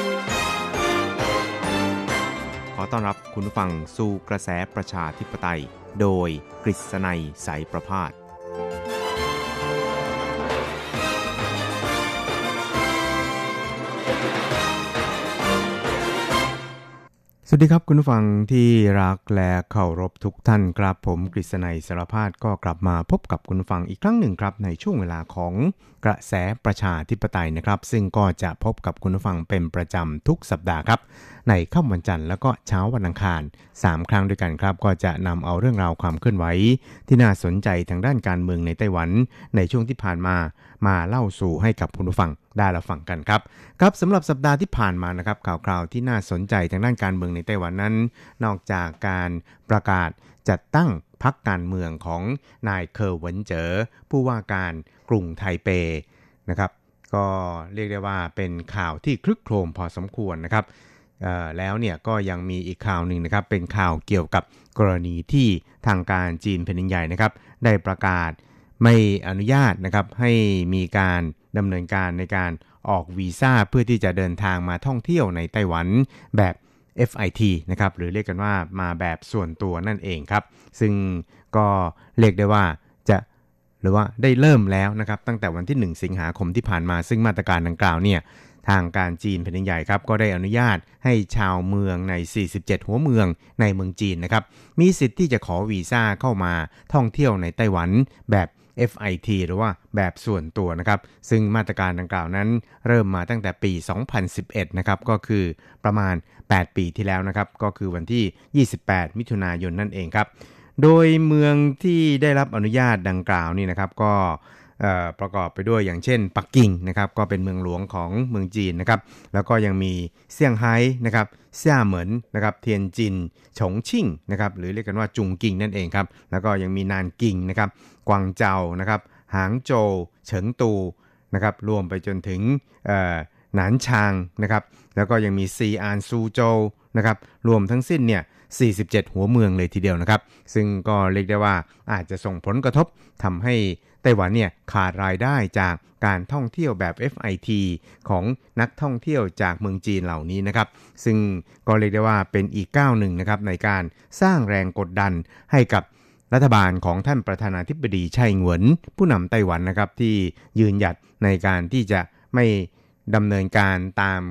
ขอต้อนรับคุณผู้ฟังสู่กระแสประชาธิปไตย โดยกฤษณัยสายประพาสสวัสดีครับคุณผู้ฟังที่รักและเคารพทุกท่านครับผมกฤษณัยสารพาดก็กลับมาพบกับคุณผู้ฟังอีกครั้งหนึ่งครับในช่วงเวลาของ กระแสประชาธิปไตยนะครับ ซึ่งก็จะพบกับคุณผู้ฟังเป็นประจำทุกสัปดาห์ครับ ในค่ำวันจันทร์แล้วก็เช้าวันอังคาร 3 ครั้งด้วยกันครับ ก็จะนำเอาเรื่องราวความเคลื่อนไหวที่น่าสนใจทางด้านการเมืองในไต้หวัน ในช่วงที่ผ่านมามาเล่าสู่ให้กับคุณผู้ฟังได้รับฟังกันครับครับสำหรับสัปดาห์ที่ผ่านมานะครับข่าวคราวที่น่าสนใจทางด้านการเมืองในไต้หวันนั้น นอกจากการประกาศจัดตั้งพรรคการเมืองของนายเคอร์หวนเจ๋อผู้ว่าการ กรุงไทเปนะครับก็เรียกได้ว่าเป็นข่าวที่คลึกโครมพอสมควรนะครับแล้วเนี่ยก็ยังมีอีกข่าวหนึ่งนะครับ เป็นข่าวเกี่ยวกับกรณีที่ทางการจีนแผ่นดินใหญ่นะครับ ได้ประกาศไม่อนุญาตนะครับให้มีการดำเนินการในการออกวีซ่าเพื่อที่จะเดินทางมาท่องเที่ยวในไต้หวันแบบ FIT นะครับหรือเรียกกันว่ามาแบบส่วนตัวนั่นเองครับ ซึ่งก็เรียกได้ว่า หรือว่าได้เริ่มแล้วนะครับตั้งแต่วันที่ 1 สิงหาคมที่ผ่านมา ซึ่งมาตรการดังกล่าวเนี่ยทางการจีนแผ่นดินใหญ่ครับก็ได้อนุญาตให้ชาวเมืองใน 47 หัวเมืองในเมืองจีนนะครับมีสิทธิ์ที่จะขอวีซ่าเข้ามาท่องเที่ยวในไต้หวันแบบ FIT หรือว่าแบบส่วนตัวนะครับ ซึ่งมาตรการดังกล่าวนั้น เริ่มมาตั้งแต่ปี 2011 นะครับ ก็คือประมาณ 8 ปีที่แล้วนะครับ ก็คือวันที่ 28 มิถุนายนนั่นเองครับ โดยเมืองที่ได้รับอนุญาตดังกล่าวนี่นะครับก็ประกอบไปด้วยอย่างเช่นปักกิ่งนะครับก็เป็นเมืองหลวงของเมืองจีนนะครับแล้วก็ยังมีเซี่ยงไฮ้นะครับเซี่ยเหมินนะครับเทียนจินฉงชิ่งนะครับหรือเรียกกันว่าจุงกิงนั่นเองครับแล้วก็ยังมีนานกิงนะครับกวางเจานะครับหางโจวเฉิงตูนะครับรวมไปจนถึงหนานชางนะครับแล้วก็ยังมีซีอานซูโจนะครับรวมทั้งสิ้นเนี่ย 47 หัวเมืองเลยทีเดียวนะครับ ซึ่งก็เรียกได้ว่าอาจจะส่งผลกระทบทำให้ไต้หวันเนี่ยขาดรายได้จากการท่องเที่ยวแบบ FIT ของนักท่องเที่ยวจากเมืองจีนเหล่านี้นะครับ ซึ่งก็เรียกได้ว่าเป็นอีกก้าวหนึ่งนะครับในการสร้างแรงกดดันให้กับรัฐบาลของท่านประธานาธิบดีไช่เหวินผู้นำไต้หวันนะครับที่ยืนหยัดในการที่จะไม่ดำเนินการตาม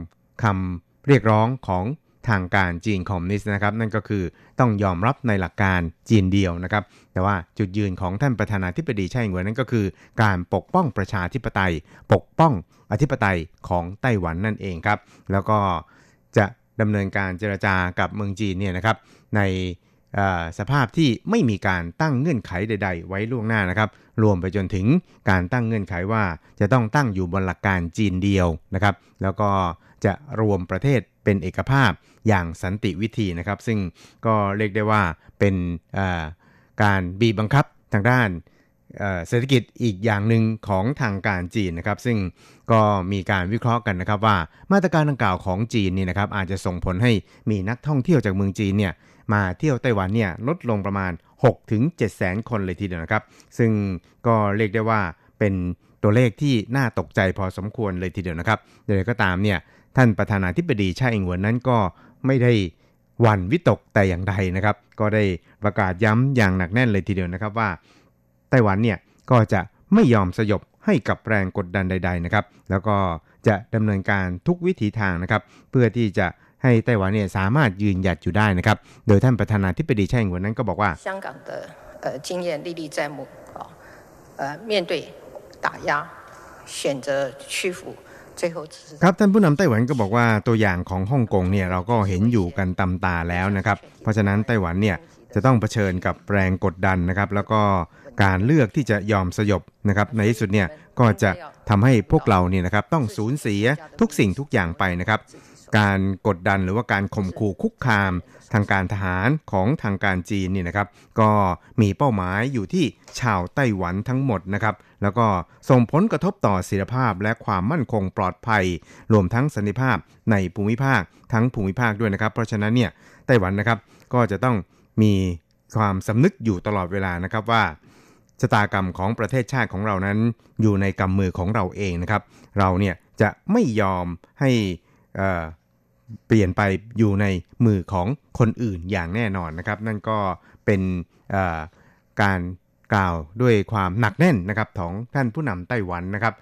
คำเรียกร้องของ ทางการจีนคอมมิวนิสต์นะครับ นั่นก็คือต้องยอมรับในหลักการจีนเดียวนะครับ แต่ว่าจุดยืนของท่านประธานาธิบดีไช่เหวินนั้นก็คือ การปกป้องประชาธิปไตย ปกป้องอธิปไตยของไต้หวันนั่นเองครับ แล้วก็จะดำเนินการเจรจากับเมืองจีนเนี่ยนะครับ ในสภาพที่ไม่มีการตั้งเงื่อนไขใด ๆ ไว้ล่วงหน้านะครับ รวมไปจนถึงการตั้งเงื่อนไขว่าจะต้องตั้งอยู่บนหลักการจีนเดียวนะครับ แล้วก็จะรวมประเทศ เป็นเอกภาพอย่างสันติวิธีนะครับ ซึ่งก็เรียกได้ว่าเป็นการบีบบังคับทางด้านเศรษฐกิจอีกอย่างหนึ่งของทางการจีนนะครับ ซึ่งก็มีการวิเคราะห์กันนะครับว่ามาตรการดังกล่าวของจีนนี่นะครับอาจจะส่งผลให้มีนักท่องเที่ยวจากเมืองจีนเนี่ยมาเที่ยวไต้หวันเนี่ยลดลงประมาณ6ถึงแสนคนเลยทีเดียวนะครับ ซึ่งก็เรียกได้ว่าเป็นตัวเลขที่น่าตกใจพอสมควรเลยทีเดียวนะครับอย่างไรก็ตามเนี่ย ท่านประธานาธิบดีไช่อิงเหวินนั้นก็ไม่ได้หวั่นวิตกแต่อย่างใดนะครับ ก็ได้ประกาศย้ำอย่างหนักแน่นเลยทีเดียวนะครับว่า ไต้หวันเนี่ยก็จะไม่ยอมสยบให้กับแรงกดดันใด ๆนะครับ แล้วก็จะดำเนินการทุกวิถีทางนะครับ เพื่อที่จะให้ไต้หวันเนี่ยสามารถยืนหยัดอยู่ได้นะครับ โดยท่านประธานาธิบดีไช่อิงเหวินนั้นก็บอกว่า 香港的呃经验历历在目啊，呃，面对打压，选择屈服，最后只是 ครับท่านผู้นำไต้หวันก็บอกว่าตัวอย่างของฮ่องกงเนี่ยเราก็เห็นอยู่กันตำตาแล้วนะครับ เพราะฉะนั้นไต้หวันเนี่ยจะต้องเผชิญกับแรงกดดันนะครับ แล้วก็การเลือกที่จะยอมสยบนะครับ ในที่สุดเนี่ยก็จะทำให้พวกเราเนี่ยนะครับต้องสูญเสียทุกสิ่งทุกอย่างไปนะครับ การกดดันหรือว่าการข่มขู่คุกคาม ทางการทหารของทางการจีนนี่นะครับ ก็มีเป้าหมายอยู่ที่ชาวไต้หวันทั้งหมดนะครับ แล้วก็ส่งผลกระทบต่อเสถียรภาพและความมั่นคงปลอดภัย รวมทั้งสันติภาพในภูมิภาคทั้งภูมิภาคด้วยนะครับ เพราะฉะนั้นเนี่ยไต้หวันนะครับก็จะต้องมีความสำนึกอยู่ตลอดเวลานะครับว่าชะตากรรมของประเทศชาติของเรานั้น อยู่ในกำมือของเราเองนะครับ เราเนี่ยจะไม่ยอมให้ เปลี่ยนไปอยู่ในมือของคนอื่นอย่างแน่นอนนะครับ นั่นก็เป็นการกล่าวด้วยความหนักแน่นนะครับของท่านผู้นำไต้หวันนะครับ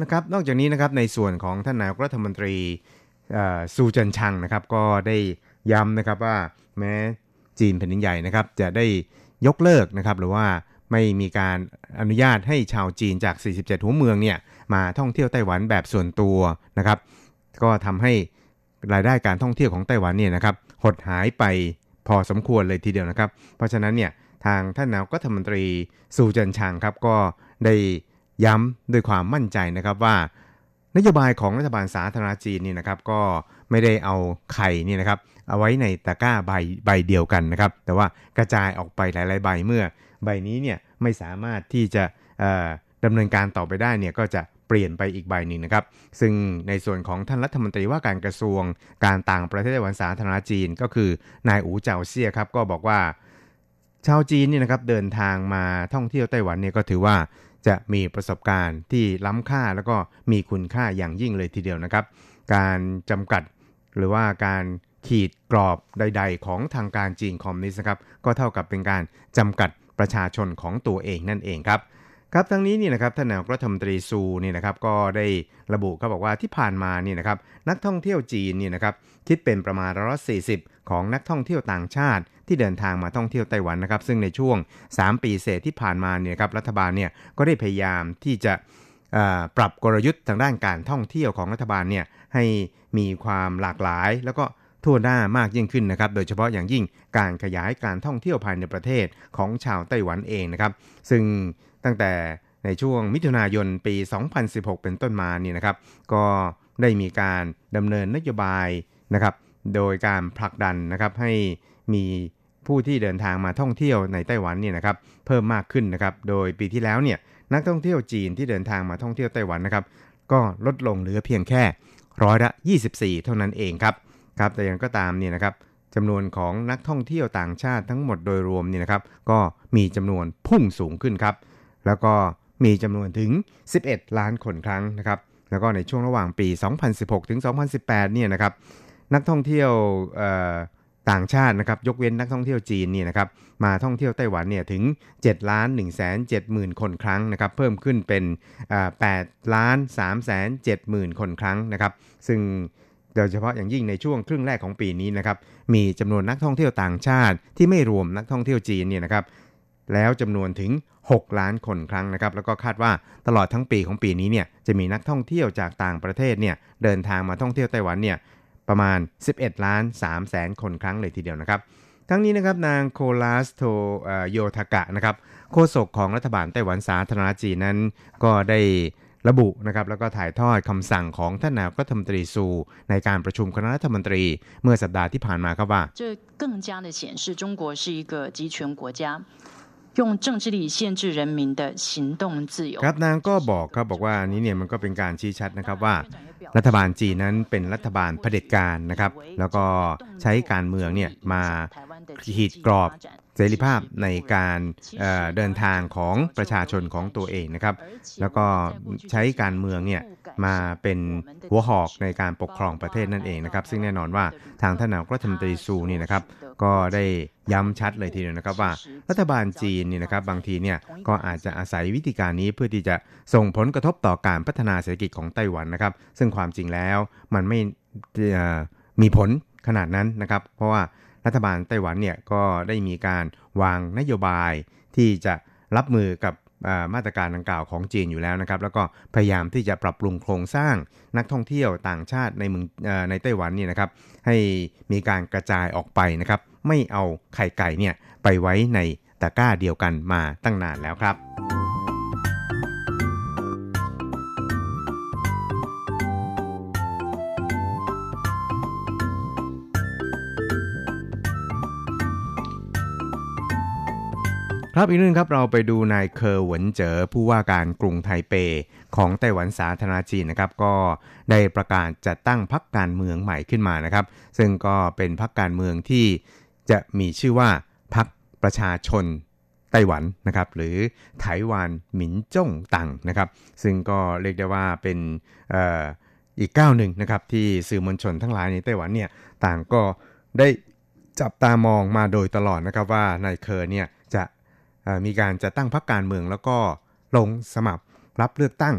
นะครับ นอกจากนี้นะครับในส่วนของท่านนายกรัฐมนตรีซูจินชังนะครับ ก็ได้ย้ำนะครับว่าแม้จีนแผ่นดินใหญ่นะครับ จะได้ยกเลิกนะครับ หรือว่าไม่มีการอนุญาตให้ชาวจีนจาก 47 หัวเมืองเนี่ยมาท่องเที่ยวไต้หวันแบบส่วนตัวนะครับ ก็ทำให้ รายได้การท่องเที่ยวของไต้หวันเนี่ยนะครับหดหายไปพอสมควรเลยทีเดียวนะครับ เพราะฉะนั้นเนี่ยทางท่านนายกรัฐมนตรีซูจินชางครับก็ได้ย้ำด้วยความมั่นใจนะครับว่านโยบายของรัฐบาลสาธารณจีนนี่นะครับก็ไม่ได้เอาไข่นี่นะครับเอาไว้ในตะกร้าใบใบเดียวกันนะครับ แต่ว่ากระจายออกไปหลาย ๆ ใบเมื่อ ใบนี้เนี่ยไม่สามารถที่จะดำเนินการต่อไปได้เนี่ยก็จะ เปลี่ยนไปอีกใบหนึ่งนะครับ ซึ่งในส่วนของท่านรัฐมนตรีว่าการกระทรวงการต่างประเทศไต้หวันสาธารณจีน ก็คือนายอูเจาเซี่ยครับก็บอกว่า ชาวจีนเนี่ยนะครับเดินทางมาท่องเที่ยวไต้หวันเนี่ยก็ถือว่าจะมีประสบการณ์ที่ล้ำค่าแล้วก็มีคุณค่าอย่างยิ่งเลยทีเดียวนะครับ การจำกัดหรือว่าการขีดกรอบใด ๆ ของทางการจีนคอมมิวนิสต์นะครับก็เท่ากับเป็นการจำกัดประชาชนของตัวเองนั่นเองครับ ครับทั้งนี้นี่นะครับท่านนายกรัฐมนตรีซูนี่นะครับก็ได้ระบุเขาบอกว่าที่ผ่านมานี่นะครับนักท่องเที่ยวจีนนี่นะครับคิดเป็นประมาณร้อยสี่สิบของนักท่องเที่ยวต่างชาติ ที่เดินทางมาท่องเที่ยวไต้หวันนะครับ ซึ่งในช่วง 3 ปีเศษที่ผ่านมาเนี่ยครับรัฐบาลเนี่ยก็ได้พยายามที่จะปรับกลยุทธ์ทางด้านการท่องเที่ยวของรัฐบาลเนี่ยให้มีความหลากหลาย แล้วก็ทั่วหน้ามากยิ่งขึ้นนะครับ โดยเฉพาะอย่างยิ่งการขยายการท่องเที่ยวภายในประเทศของชาวไต้หวันเองนะครับ ซึ่ง ตั้งแต่ในช่วงมิถุนายนปี 2016 เป็นต้นมานี่นะครับ ก็ได้มีการดำเนินนโยบายนะครับ โดยการผลักดันนะครับให้มีผู้ที่เดินทางมาท่องเที่ยวในไต้หวันเนี่ยนะครับเพิ่มมากขึ้นนะครับ โดยปีที่แล้วเนี่ยนักท่องเที่ยวจีนที่เดินทางมาท่องเที่ยวไต้หวันนะครับ ก็ลดลงเหลือเพียงแค่ร้อยละ 24 เท่านั้นเองครับครับแต่ยังก็ตามเนี่ยนะครับจำนวนของนักท่องเที่ยวต่างชาติทั้งหมดโดยรวมเนี่ยนะครับ ก็มีจำนวนพุ่งสูงขึ้นครับ แล้วก็มีจำนวนถึง 11 ล้านคนครั้งนะครับ แล้วก็ในช่วงระหว่างปี 2016 ถึง 2018 เนี่ยนะครับ นักท่องเที่ยวต่างชาตินะครับ ยกเว้นนักท่องเที่ยวจีนเนี่ยนะครับ มาท่องเที่ยวไต้หวันเนี่ยถึง7ล้าน1 7 0 0 0 0 คนครั้งนะครับ เพิ่มขึ้นเป็น8ล้าน3 7 0 0 0 0 คนครั้งนะครับ ซึ่งโดยเฉพาะอย่างยิ่งในช่วงครึ่งแรกของปีนี้นะครับ มีจำนวนนักท่องเที่ยวต่างชาติที่ไม่รวมนักท่องเที่ยวจีนเนี่ยนะครับ แล้วจำนวนถึง 6 ล้านคนครั้งนะครับ แล้วก็คาดว่าตลอดทั้งปีของปีนี้เนี่ยจะมีนักท่องเที่ยวจากต่างประเทศเนี่ยเดินทางมาท่องเที่ยวไต้หวันเนี่ยประมาณ 11 ล้าน3แสนคนครั้งเลยทีเดียวนะครับทั้งนี้นะครับนางโคลาสโทโยทากะนะครับโฆษกของรัฐบาลไต้หวันสาธารณจีนนั้น ก็ได้ระบุนะครับแล้วก็ถ่ายทอดคำสั่งของท่านนายกรัฐมนตรีซู ในการประชุมคณะรัฐมนตรีเมื่อสัปดาห์ที่ผ่านมาครับว่า 这更加的显示中国是一个集权国家，用政治力限制人民的行动自由。 ครับนางก็บอกครับบอกว่านี้เนี่ยมันก็เป็นการชี้ชัดนะครับว่า รัฐบาลจีนนั้นเป็นรัฐบาลเผด็จการนะครับ แล้วก็ใช้การเมืองเนี่ยมา ขีดกรอบเสรีภาพในการเเดินทางของประชาชนของตัวเองนะครับ แล้วก็ใช้การเมืองเนี่ยมาเป็นหัวหอกในการปกครองประเทศนั่นเองนะครับ ซึ่งแน่นอนว่าทางท่านนายกรัฐมนตรีซูนี่นะครับ ก็ได้ย้ำชัดเลยทีเดียวนะครับว่ารัฐบาลจีนเนี่ยนะครับบางทีเนี่ยก็อาจจะอาศัยวิธีการนี้เพื่อที่จะส่งผลกระทบต่อการพัฒนาเศรษฐกิจของไต้หวันนะครับ ซึ่งความจริงแล้วมันไม่มีผลขนาดนั้นนะครับ เพราะว่า รัฐบาลไต้หวันเนี่ยก็ได้มีการวางนโยบายที่จะรับมือกับมาตรการดังกล่าวของจีนอยู่แล้วนะครับ แล้วก็พยายามที่จะปรับปรุงโครงสร้างนักท่องเที่ยวต่างชาติในเมืองในไต้หวันนี่นะครับ ให้มีการกระจายออกไปนะครับ ไม่เอาไข่ไก่เนี่ยไปไว้ในตะกร้าเดียวกันมาตั้งนานแล้วครับ ครับอีกเรื่องครับเราไปดูนายเคอร์หวนเจ๋อผู้ว่าการกรุงไทเป ของไต้หวันสาธารณจีนนะครับ ก็ได้ประกาศจัดตั้งพรรคการเมืองใหม่ขึ้นมานะครับ ซึ่งก็เป็นพรรคการเมืองที่จะมีชื่อว่าพรรคประชาชนไต้หวันนะครับหรือไต้หวันหมินจ้งตังนะครับ ซึ่งก็เรียกได้ว่าเป็นอ,อ,อีกก้าวหนึ่งนะครับที่สื่อมวลชนทั้งหลายในไต้หวันเนี่ยต่างก็ได้จับตามองมาโดยตลอดนะครับว่านายเคอร์เนี่ย มีการจะตั้งพรรคการเมือง แล้วก็ลงสมัครรับเลือกตั้ง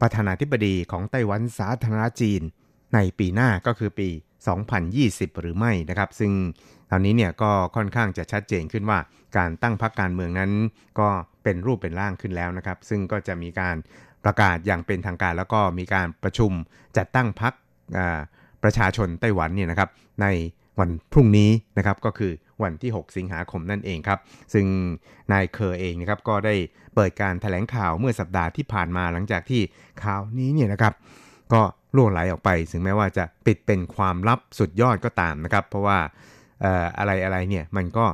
ประธานาธิบดีของไต้หวันสาธารณจีน ในปีหน้าก็คือปี 2020 หรือไม่นะครับ ซึ่งตอนนี้เนี่ยก็ค่อนข้างจะชัดเจนขึ้นว่าการตั้งพรรคการเมืองนั้น ก็เป็นรูปเป็นร่างขึ้นแล้วนะครับ ซึ่งก็จะมีการประกาศอย่างเป็นทางการแล้วก็มีการประชุมจัดตั้งพรรคประชาชนไต้หวันเนี่ยนะครับในวันพรุ่งนี้นะครับก็คือ วันที่ 6 สิงหาคมนั่นเองครับ ซึ่งนายเคอร์เองนะครับก็ได้เปิดการถแถลงข่าวเมื่อสัปดาห์ที่ผ่านมาหลังจากที่ข่าวนี้เนี่ยนะครับ ก็ล่วงไหลออกไปถึงแม้ว่าจะปิดเป็นความลับสุดยอดก็ตามนะครับ เพราะว่าอะไรอะไรเนี่ยมันก็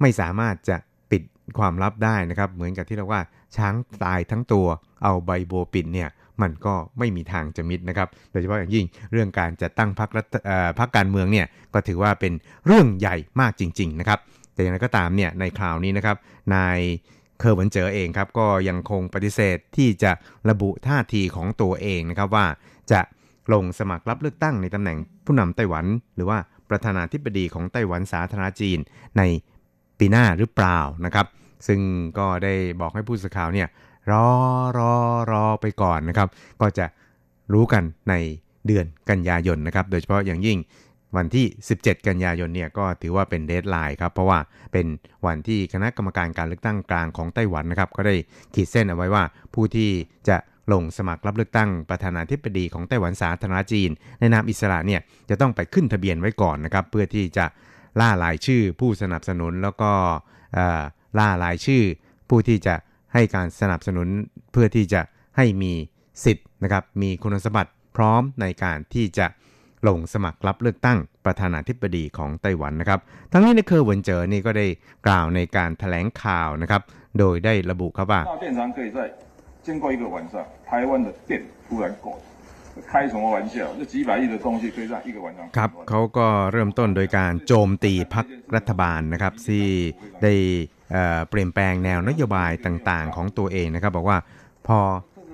ไม่สามารถจะปิดความลับได้นะครับ เหมือนกับที่เราว่าช้างตายทั้งตัวเอาใบโบปิดเนี่ย มันก็ไม่มีทางจะมิดนะครับ โดยเฉพาะอย่างยิ่งเรื่องการจัดตั้งพรรครัฐพรรคการเมืองเนี่ยก็ถือว่าเป็นเรื่องใหญ่มากจริง ๆ นะครับ แต่อย่างไรก็ตามเนี่ยในคราวนี้นะครับนายเคอร์วันเจอเองครับก็ยังคงปฏิเสธที่จะระบุท่าทีของตัวเองนะครับว่าจะลงสมัครรับเลือกตั้งในตำแหน่งผู้นำไต้หวัน หรือว่าประธานาธิบดีของไต้หวันสาธารณจีนในปีหน้าหรือเปล่านะครับ ซึ่งก็ได้บอกให้ผู้สื่อข่าวเนี่ย รอรอรอไปก่อนนะครับ ก็จะรู้กันในเดือนกันยายนนะครับ โดยเฉพาะอย่างยิ่งวันที่ 17 กันยายนเนี่ยก็ถือว่าเป็น deadline ครับ เพราะว่าเป็นวันที่คณะกรรมการการเลือกตั้งกลางของไต้หวันนะครับ ก็ได้ขีดเส้นเอาไว้ว่าผู้ที่จะลงสมัครรับเลือกตั้งประธานาธิบดีของไต้หวันสาธารณจีน ในนามอิสระเนี่ยจะต้องไปขึ้นทะเบียนไว้ก่อนนะครับ เพื่อที่จะล่ารายชื่อผู้สนับสนุนแล้วก็ล่ารายชื่อผู้ที่จะ ให้การสนับสนุนเพื่อที่จะให้มีสิทธิ์นะครับมีคุณสมบัติพร้อมในการที่จะลงสมัครรับเลือกตั้งประธานาธิบดีของไต้หวันนะครับ ทั้งนี้ในเคอร์เวินเจอนี่ก็ได้กล่าวในการถแถลงข่าวนะครับ โดยได้ระบุครับว่าครับเขาก็เริ่มต้นโดยการโจมตีพักรัฐบาลนะครับที่ได้ เปลี่ยนแปลงแนวนโยบายต่างๆ ของตัวเองนะครับ บอกว่าพอ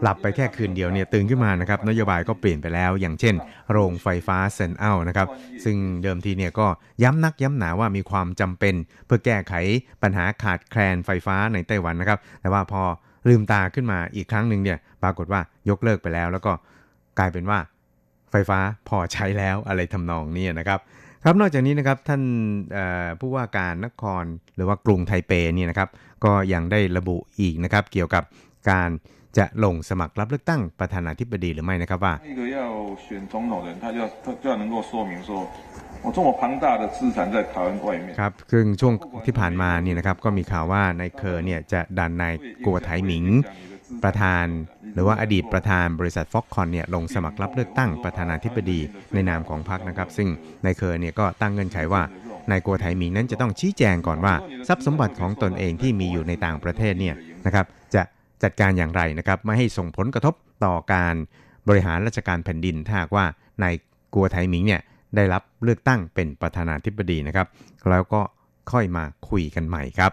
หลับไปแค่คืนเดียวเนี่ยตื่นขึ้นมานะครับนโยบายก็เปลี่ยนไปแล้ว อย่างเช่น โรงไฟฟ้าเซนเอานะครับซึ่งเดิมทีเนี่ยก็ย้ำนักย้ำหนาว่ามีความจำเป็น เพื่อแก้ไขปัญหาขาดแคลนไฟฟ้าในไต้หวันนะครับ แต่ว่าพอลืมตาขึ้นมาอีกครั้งหนึ่งเนี่ยปรากฏว่ายกเลิกไปแล้ว แล้วก็กลายเป็นว่าไฟฟ้าพอใช้แล้วอะไรทำนองนี้นะครับ ครับนอกจากนี้นะครับท่านผู้ว่าการนครหรือว่ากรุงไทเปนี่นะครับ ก็ยังได้ระบุอีกนะครับ เกี่ยวกับการจะลงสมัครรับเลือกตั้งประธานาธิบดีหรือไม่นะครับว่าครับคือช่วงที่ผ่านมานี่นะครับก็มีข่าวว่านายเคอร์เนี่ยจะดันนายกัวไทหมิง ประธาน หรือว่าอดีตประธานบริษัทฟ็อกคอนเนี่ยลงสมัครรับเลือกตั้งประธานาธิบดีในนามของพรรคนะครับ ซึ่งนายเคอร์เนี่ยก็ตั้งเงื่อนไขว่านายกัวไถหมิงนั้นจะต้องชี้แจงก่อนว่า ทรัพย์สมบัติของตนเองที่มีอยู่ในต่างประเทศเนี่ยนะครับจะจัดการอย่างไรนะครับไม่ให้ส่งผลกระทบต่อการบริหารราชการแผ่นดินถ้าว่านายกัวไถหมิงเนี่ยได้รับเลือกตั้งเป็นประธานาธิบดีนะครับ แล้วก็ค่อยมาคุยกันใหม่ครับ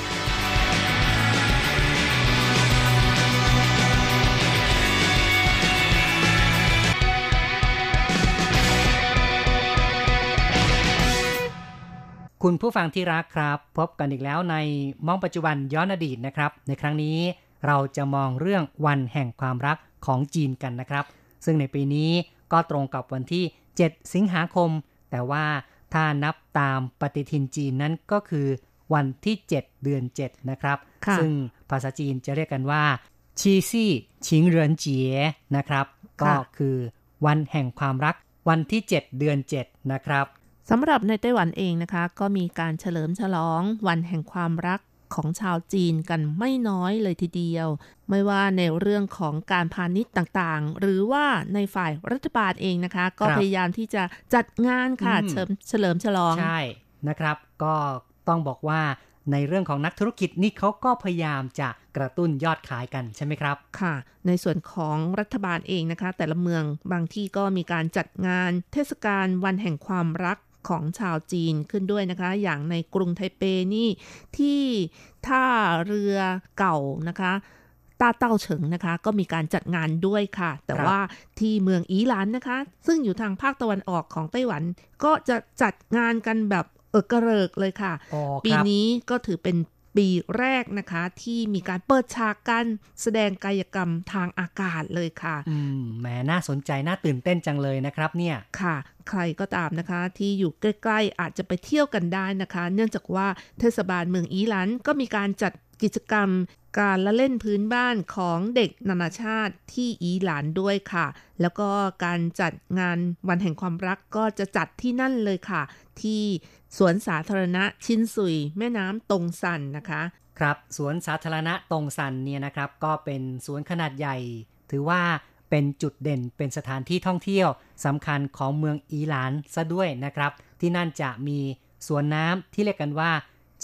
คุณผู้ฟังที่รักครับ พบกันอีกแล้วในมองปัจจุบันย้อนอดีตนะครับ ในครั้งนี้เราจะมองเรื่องวันแห่งความรักของจีนกันนะครับ ซึ่งในปีนี้ก็ตรงกับวันที่ 7 สิงหาคม แต่ว่าถ้านับตามปฏิทินจีนนั้นก็คือวันที่ 7 เดือน 7 นะครับค่ะซึ่งภาษาจีนจะเรียกกันว่าชีซี่ชิงเรินเจียนะครับ ก็คือวันแห่งความรักวันที่ 7 เดือน 7 นะครับ สำหรับในไต้หวันเองนะคะ ก็มีการเฉลิมฉลองวันแห่งความรักของชาวจีนกันไม่น้อยเลยทีเดียว ไม่ว่าในเรื่องของการพาณิชย์ต่างๆ หรือว่าในฝ่ายรัฐบาลเองนะคะ ก็ครับพยายามที่จะจัดงานค่ะอืมเฉลิมเฉลิมฉลอง ใช่นะครับ ก็ต้องบอกว่าในเรื่องของนักธุรกิจนี่เขาก็พยายามจะกระตุ้นยอดขายกันใช่ไหมครับ ค่ะ ในส่วนของรัฐบาลเองนะคะ แต่ละเมืองบางที่ก็มีการจัดงานเทศกาลวันแห่งความรัก ของชาวจีนขึ้นด้วยนะคะ อย่างในกรุงไทเปนี่ที่ท่าเรือเก่านะคะต้าเต้าเฉิงนะคะ ก็มีการจัดงานด้วยค่ะ แต่ครับว่าที่เมืองอีหลานนะคะ ซึ่งอยู่ทางภาคตะวันออกของไต้หวัน ก็จะจัดงานกันแบบเอกระเริกเลยค่ะอ๋อปีครับนี้ก็ถือเป็นปีแรกนะคะที่มีการเปิดฉากการแสดงกายกรรมทางอากาศเลยค่ะ อืมแหมน่าสนใจน่าตื่นเต้นจังเลยนะครับเนี่ย ค่ะ ใครก็ตามนะคะ ที่อยู่ใกล้ๆ อาจจะไปเที่ยวกันได้นะคะ เนื่องจากว่าเทศบาลเมืองอีหลันก็มีการจัดกิจกรรมการละเล่นพื้นบ้านของเด็กนานาชาติที่อีหลานด้วยค่ะ แล้วก็การจัดงานวันแห่งความรักก็จะจัดที่นั่นเลยค่ะ ที่สวนสาธารณะชินซุย แม่น้ำตงสันนะคะ ครับสวนสาธารณะตรงซันเนี่ยนะครับ ก็เป็นสวนขนาดใหญ่ ถือว่า เป็นจุดเด่นเป็นสถานที่ท่องเที่ยวสำคัญของเมืองอีหลานซะด้วยนะครับ ที่นั่นจะมีสวนน้ำที่เรียกกันว่า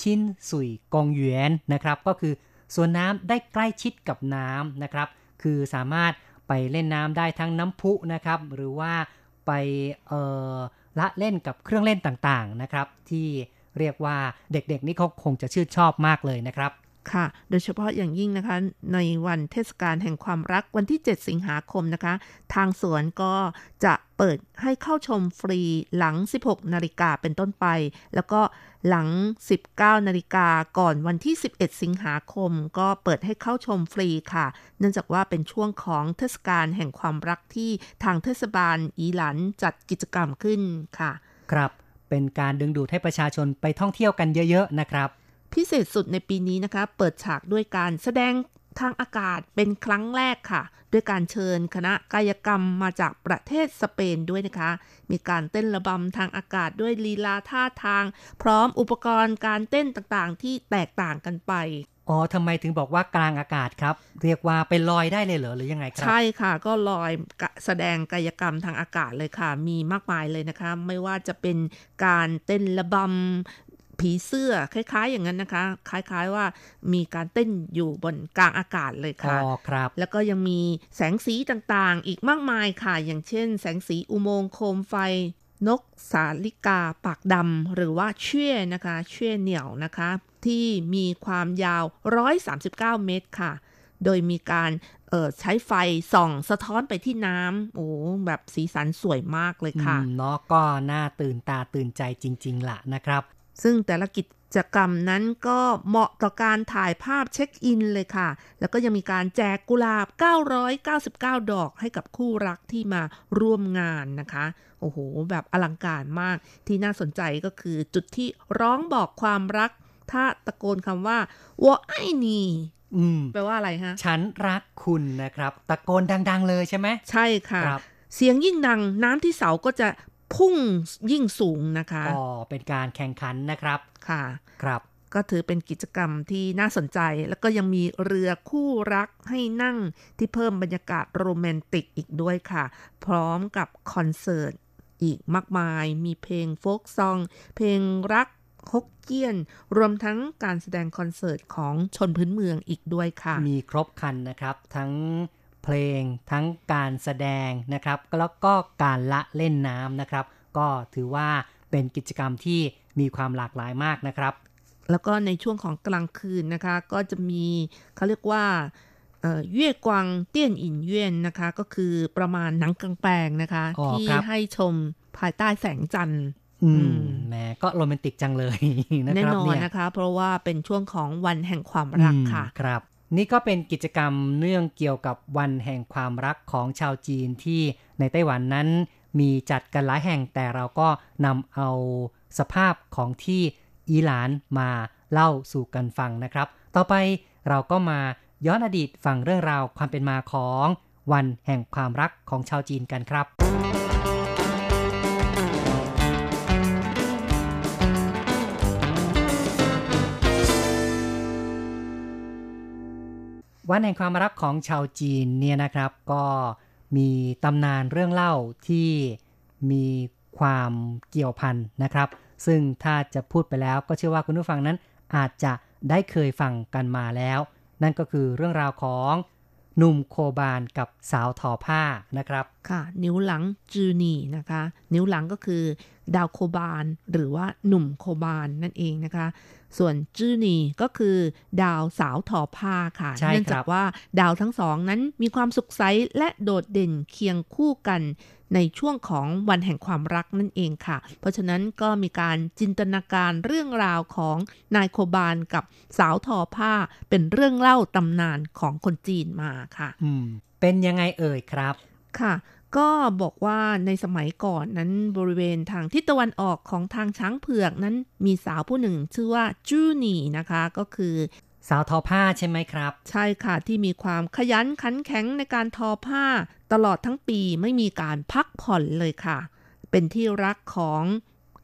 ชินสุยกงหยวนนะครับ ก็คือสวนน้ำได้ใกล้ชิดกับน้ำนะครับ คือสามารถไปเล่นน้ำได้ทั้งน้ำพุนะครับ หรือว่าไปเออละเล่นกับเครื่องเล่นต่างๆนะครับ ที่เรียกว่าเด็กๆนี่เขาคงจะชื่นชอบมากเลยนะครับ ค่ะ โดยเฉพาะอย่างยิ่งนะคะ ในวันเทศกาลแห่งความรักวันที่ 7 สิงหาคมนะคะ ทางสวนก็จะเปิดให้เข้าชมฟรีหลัง 16 นาฬิกาเป็นต้นไป แล้วก็หลัง 19 นาฬิกาก่อนวันที่ 11 สิงหาคม ก็เปิดให้เข้าชมฟรีค่ะ เนื่องจากว่าเป็นช่วงของเทศกาลแห่งความรักที่ทางเทศบาลอีหลันจัดกิจกรรมขึ้นค่ะ ครับ เป็นการดึงดูดให้ประชาชนไปท่องเที่ยวกันเยอะ ๆ นะครับ พิเศษสุดในปีนี้นะคะ เปิดฉากด้วยการแสดงทางอากาศเป็นครั้งแรกค่ะ ด้วยการเชิญคณะกายกรรมมาจากประเทศสเปนด้วยนะคะ มีการเต้นระบำทางอากาศด้วยลีลาท่าทาง พร้อมอุปกรณ์การเต้นต่างๆ ที่แตกต่างกันไปอ๋อทำไมถึงบอกว่ากลางอากาศครับ เรียกว่าไปลอยได้เลยเหรอหรือยังไงครัใช่ค่ะ ก็ลอยกะแสดงกายกรรมทางอากาศเลยค่ะ มีมากมายเลยนะคะ ไม่ว่าจะเป็นการเต้นระบำ ผีเสื้อคล้าย ๆ อย่างนั้นนะคะ คล้าย ๆว่ามีการเต้นอยู่บนกลางอากาศเลยอ๋ค่ะอครับ แล้วก็ยังมีแสงสีต่างๆ อีกมากมายค่ะ อย่างเช่น แสงสีอุโมงค์โคมไฟ นกสาลิกาปากดำหรือว่าเชี่ยนะคะ เชี่ยเหนี่ยวนะคะ ที่มีความยาว 139 เมตรค่ะ โดยมีการเอ่อใช้ไฟส่องสะท้อนไปที่น้ำโอ้แบบสีสันสวยมากเลยค่ะอืมเนาะก็น่าตื่นตาตื่นใจจริง ๆล่ะนะครับ ซึ่งแต่ละกิจกรรมนั้นก็เหมาะต่อการถ่ายภาพเช็คอินเลยค่ะ แล้วก็ยังมีการแจกกุหลาบ 999 ดอกให้กับคู่รักที่มาร่วมงานนะคะ โอ้โห แบบอลังการมาก ที่น่าสนใจก็คือจุดที่ร้องบอกความรัก ถ้าตะโกนคำว่าว่าไอ้นี่อืมแปลว่าอะไรฮะ ฉันรักคุณนะครับ ตะโกนดัง ๆ เลยใช่ไหม ใช่ค่ะครับเสียงยิ่งดังน้ำที่เสาก็จะ พุ่งยิ่งสูงนะคะอ๋อเป็นการแข่งขันนะครับค่ะครับ ก็ถือเป็นกิจกรรมที่น่าสนใจ แล้วก็ยังมีเรือคู่รักให้นั่งที่เพิ่มบรรยากาศโรแมนติกอีกด้วยค่ะ พร้อมกับคอนเสิร์ตอีกมากมาย มีเพลงโฟกซอง เพลงรักฮกเกี้ยน รวมทั้งการแสดงคอนเสิร์ตของชนพื้นเมืองอีกด้วยค่ะ มีครบครันนะครับ ทั้ง เพลง ทั้งการแสดงนะครับแล้วก็การละเล่นน้ำนะครับ ก็ถือว่าเป็นกิจกรรมที่มีความหลากหลายมากนะครับ แล้วก็ในช่วงของกลางคืนนะคะ ก็จะมีเขาเรียกว่าเอ่อเย่กวางเตี้ยนอินเย่นนะคะ ก็คือประมาณหนังกลางแปลงนะคะอ๋อที่ครับให้ชมภายใต้แสงจันทร์อือืมมแหมก็โรแมนติกจังเลยนะแน่ครับนอนเนี่ยนะคะ เพราะว่าเป็นช่วงของวันแห่งความรักค่ะอืมครับ นี่ก็เป็นกิจกรรมเนื่องเกี่ยวกับวันแห่งความรักของชาวจีนที่ในไต้หวันนั้นมีจัดกันหลายแห่งแต่เราก็นำเอาสภาพของที่อีหลานมาเล่าสู่กันฟังนะครับ ต่อไปเราก็มาย้อนอดีตฟังเรื่องราวความเป็นมาของวันแห่งความรักของชาวจีนกันครับ วันแห่งความรักของชาวจีนเนี่ยนะครับ ก็มีตำนานเรื่องเล่าที่มีความเกี่ยวพันนะครับ ซึ่งถ้าจะพูดไปแล้วก็เชื่อว่าคุณผู้ฟังนั้นอาจจะได้เคยฟังกันมาแล้ว นั่นก็คือเรื่องราวของ หนุ่มโคบานกับสาวทอผ้านะครับ ค่ะ นิ้วหลังจือนีนะคะ นิ้วหลังก็คือ ดาวโคบานหรือว่าหนุ่มโคบานนั่นเองนะคะ ส่วนจือนีก็คือดาวสาวทอผ้าค่ะใช่ครับเนื่องจากว่าดาวทั้งสองนั้นมีความสุขใสและโดดเด่นเคียงคู่กัน ในช่วงของวันแห่งความรักนั่นเองค่ะ เพราะฉะนั้นก็มีการจินตนาการเรื่องราวของนายโคบานกับสาวทอผ้าเป็นเรื่องเล่าตำนานของคนจีนมาค่ะอืมเป็นยังไงเอ่ยครับค่ะก็บอกว่าในสมัยก่อนนั้นบริเวณทางทิศตะวันออกของทางช้างเผือกนั้นมีสาวผู้หนึ่งชื่อว่าจูนี่นะคะ ก็คือ สาวทอผ้าใช่ไหมครับ ใช่ค่ะที่มีความขยันขันแข็งในการทอผ้า ตลอดทั้งปีไม่มีการพักผ่อนเลยค่ะ เป็นที่รักของ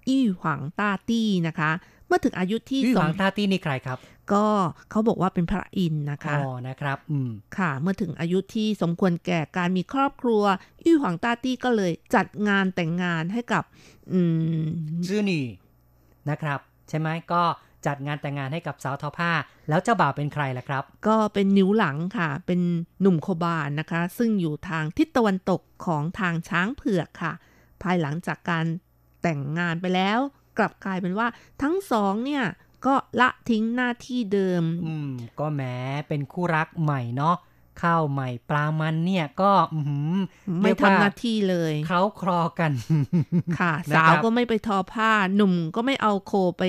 อี้หวังต้าตี้นะคะ เมื่อถึงอายุที่พี่หสวัมงตาตี้นี่ใครครับ ก็เขาบอกว่าเป็นพระอินทร์นะคะอ๋อนะครับ อืมค่ะ เมื่อถึงอายุที่สมควรแก่การมีครอบครัวอี้หวังต้าตี้ก็เลยจัดงานแต่งงานให้กับ อืมจื้อหนี่นะครับ ใช่ไหมก็ จัดงานแต่งงานให้กับสาวทอผ้า แล้วเจ้าบ่าวเป็นใครล่ะครับ ก็เป็นนิ้วหลังค่ะ เป็นหนุ่มโคบานนะคะ ซึ่งอยู่ทางทิศตะวันตกของทางช้างเผือกค่ะ ภายหลังจากการแต่งงานไปแล้ว กลับกลายเป็นว่าทั้งสองเนี่ยก็ละทิ้งหน้าที่เดิม อืม ก็แหมเป็นคู่รักใหม่เนาะ ข้าวใหม่ปลามันเนี่ยก็อื้อหือไม่เรียกว่ทำหน้าที่เลยเขาคลอกัน ค่ะนะครับสาวก็ไม่ไปทอผ้า หนุ่มก็ไม่เอาโคไป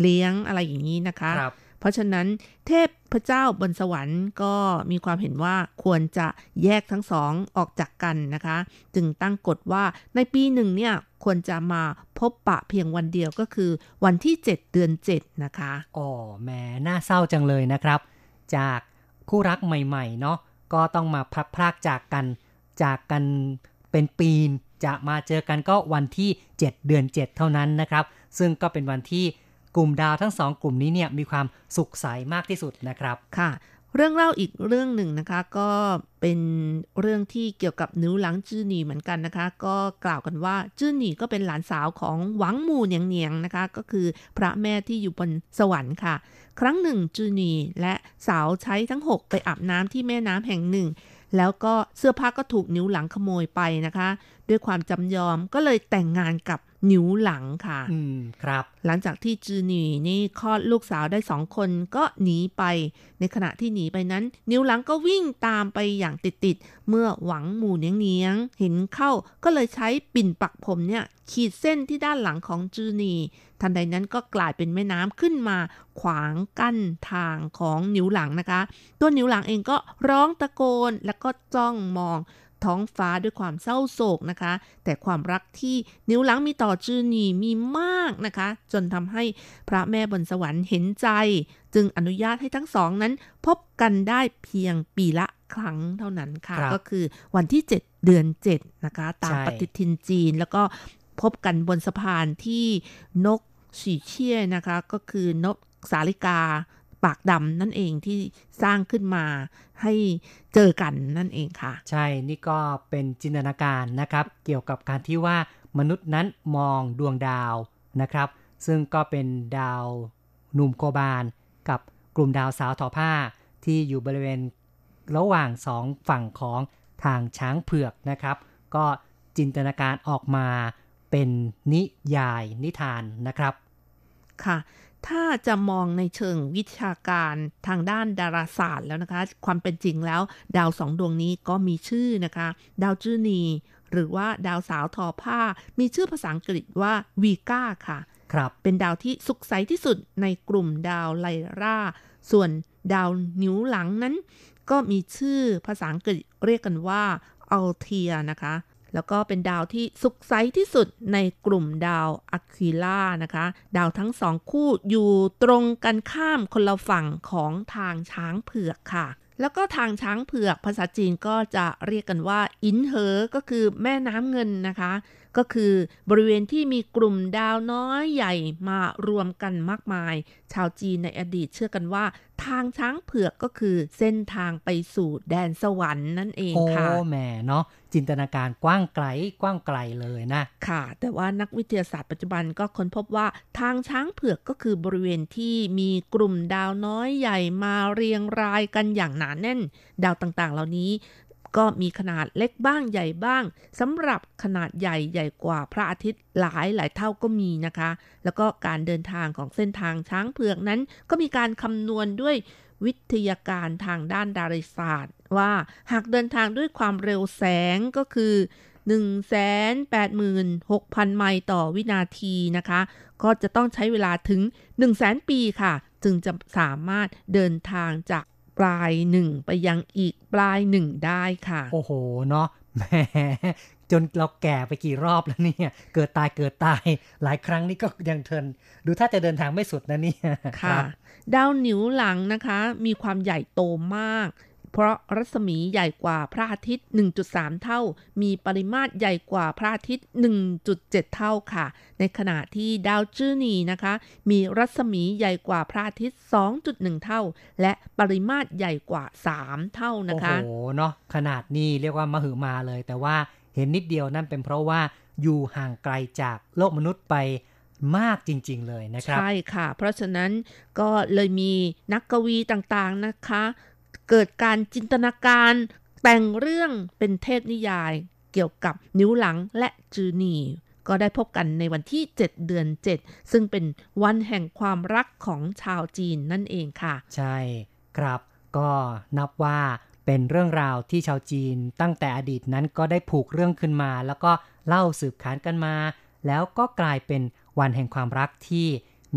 เลี้ยงอะไรอย่างนี้นะคะครับเพราะฉะนั้นเทพพเจ้าบนสวรรค์ก็มีความเห็นว่าควรจะแยกทั้งสองออกจากกันนะคะ จึงตั้งกฎว่าในปีหนึ่งเนี่ยควรจะมาพบปะเพียงวันเดียวก็คือวันที่ 7 เดือน 7 นะคะ อ๋อแหมน่าเศร้าจังเลยนะครับ จาก คู่รักใหม่ๆเนาะก็ต้องมาพลัดพรากจากกัน จากกันเป็นปีนจะมาเจอกันก็วันที่ 7 เดือน 7 เท่านั้นนะครับ ซึ่งก็เป็นวันที่กลุ่มดาวทั้งสองกลุ่มนี้เนี่ยมีความสุขใสมากที่สุดนะครับค่ะ เรื่องเล่าอีกเรื่องหนึ่งนะคะ ก็เป็นเรื่องที่เกี่ยวกับนิ้วหลังจื้อหนีเหมือนกันนะคะ ก็กล่าวกันว่าจื้อหนีก็เป็นหลานสาวของหวังหมู่เนียงเนียงนะคะ ก็คือพระแม่ที่อยู่บนสวรรค์ค่ะ ครั้งหนึ่งจูนีและสาวใช้ทั้ง 6 ไปอาบน้ำที่แม่น้ำแห่งหนึ่ง แล้วก็เสื้อผ้าก็ถูกนิ้วหลังขโมยไปนะคะ ด้วยความจำยอมก็เลยแต่งงานกับ นิ้วหลังค่ะ อืม ครับ หลังจากที่จือหนีนี่คลอดลูกสาวได้สองคนก็หนีไป ในขณะที่หนีไปนั้น นิ้วหลังก็วิ่งตามไปอย่างติดๆ เมื่อหวังหมู่เนียงเนียงๆเห็นเข้าก็เลยใช้ปิ่นปักผมเนี่ยขีดเส้นที่ด้านหลังของจือหนีทันใดนั้นก็กลายเป็นแม่น้ำขึ้นมา ขวางกั้นทางของนิ้วหลังนะคะ ตัวนิ้วหลังเองก็ร้องตะโกนแล้วก็จ้องมอง ท้องฟ้าด้วยความเศร้าโศกนะคะ แต่ความรักที่นิ้วหลังมีต่อจือหนีมีมากนะคะ จนทำให้พระแม่บนสวรรค์เห็นใจ จึงอนุญาตให้ทั้งสองนั้น พบกันได้เพียงปีละครั้งเท่านั้นค่ะครับก็คือวันที่ 7 เดือน 7 นะคะ ตามใช่ปฏิทินจีนแล้วก็พบกันบนสะพานที่นกฉีเชี่ยนะคะ ก็คือนกสาลิกา ปากดำนั่นเองที่สร้างขึ้นมาให้เจอกันนั่นเองค่ะ ใช่นี่ก็เป็นจินตนาการนะครับ เกี่ยวกับการที่ว่ามนุษย์นั้นมองดวงดาวนะครับ ซึ่งก็เป็นดาวหนุ่มโคบานกับกลุ่มดาวสาวทอผ้า ที่อยู่บริเวณระหว่างสองฝั่งของทางช้างเผือกนะครับ ก็จินตนาการออกมาเเป็นนิยายนิทานนะครับ ค่ะ ถ้าจะมองในเชิงวิชาการทางด้านดาราศาสตร์แล้วนะคะ ความเป็นจริงแล้ว ดาวสองดวงนี้ก็มีชื่อนะคะ ดาวจื้อนีหรือว่าดาวสาวทอผ้า มีชื่อภาษาอังกฤษว่าวีก้าค่ะครับเป็นดาวที่สุกใสที่สุดในกลุ่มดาวไลราส่วนดาวนิ้วหลังนั้น ก็มีชื่อภาษาอังกฤษเรียกกันว่าอัลเทียนะคะ แล้วก็เป็นดาวที่สุกใสที่สุดในกลุ่มดาวอะควิล่านะคะ ดาวทั้งสองคู่อยู่ตรงกันข้ามคนละฝั่งของทางช้างเผือกค่ะแล้วก็ทางช้างเผือกภาษาจีนก็จะเรียกกันว่า อินเหอ ก็คือแม่น้ำเงินนะคะ ก็คือบริเวณที่มีกลุ่มดาวน้อยใหญ่มารวมกันมากมาย ชาวจีนในอดีตเชื่อกันว่า ทางช้างเผือกก็คือเส้นทางไปสู่แดนสวรรค์นั่นเองโอ้ค่ะแหมเนาะจินตนาการกว้างไกลกว้างไกลเลยนะ ค่ะ แต่ว่านักวิทยาศาสตร์ปัจจุบันก็ค้นพบว่าทางช้างเผือกก็คือบริเวณที่มีกลุ่มดาวน้อยใหญ่มาเรียงรายกันอย่างหนาแน่น ดาวต่างๆ เหล่านี้ ก็มีขนาดเล็กบ้างใหญ่บ้างสำหรับขนาดใหญ่ใหญ่กว่าพระอาทิตย์หลายหลายเท่าก็มีนะคะ แล้วก็การเดินทางของเส้นทางช้างเผือกนั้น ก็มีการคำนวณด้วยวิทยาการทางด้านดาราศาสตร์ ว่าหากเดินทางด้วยความเร็วแสงก็คือ186,000 ไมล์ต่อวินาทีนะคะ ก็จะต้องใช้เวลาถึง 100,000 ปีค่ะ จึงจะสามารถเดินทางจาก ปลายหนึ่งไปยังอีกปลายหนึ่งได้ค่ะ โอ้โห เนาะแหมจนเราแก่ไปกี่รอบแล้วเนี่ย เกิดตายเกิดตาย หลายครั้งนี่ก็ยังเทิน ดูถ้าจะเดินทางไม่สุดนะเนี่ย ค่ะ ดาวหนิวหลังนะคะ มีความใหญ่โตมาก เพราะรัศมีใหญ่กว่าพระอาทิตย์ 1.3 เท่า มีปริมาตรใหญ่กว่าพระอาทิตย์ 1.7 เท่าค่ะ ในขณะที่ดาวจื้อนีนะคะ มีรัศมีใหญ่กว่าพระอาทิตย์ 2.1 เท่า และปริมาตรใหญ่กว่า 3 เท่านะคะ โอ้โห เนาะขนาดนี้เรียกว่ามหึมาเลย แต่ว่าเห็นนิดเดียวนั่นเป็นเพราะว่าอยู่ห่างไกลจากโลกมนุษย์ไปมากจริงๆเลยนะครับ ใช่ค่ะ เพราะฉะนั้นก็เลยมีนักกวีต่างๆนะคะ เกิดการจินตนาการ แต่งเรื่องเป็นเทพนิยาย เกี่ยวกับนิ้วหลังและจือนีก็ได้พบกันในวันที่ 7 เดือน 7 ซึ่งเป็นวันแห่งความรักของชาวจีนนั่นเองค่ะ ใช่ครับ ก็นับว่าเป็นเรื่องราวที่ชาวจีนตั้งแต่อดีตนั้นก็ได้ผูกเรื่องขึ้นมา แล้วก็เล่าสืบขานกันมา แล้วก็กลายเป็นวันแห่งความรักที่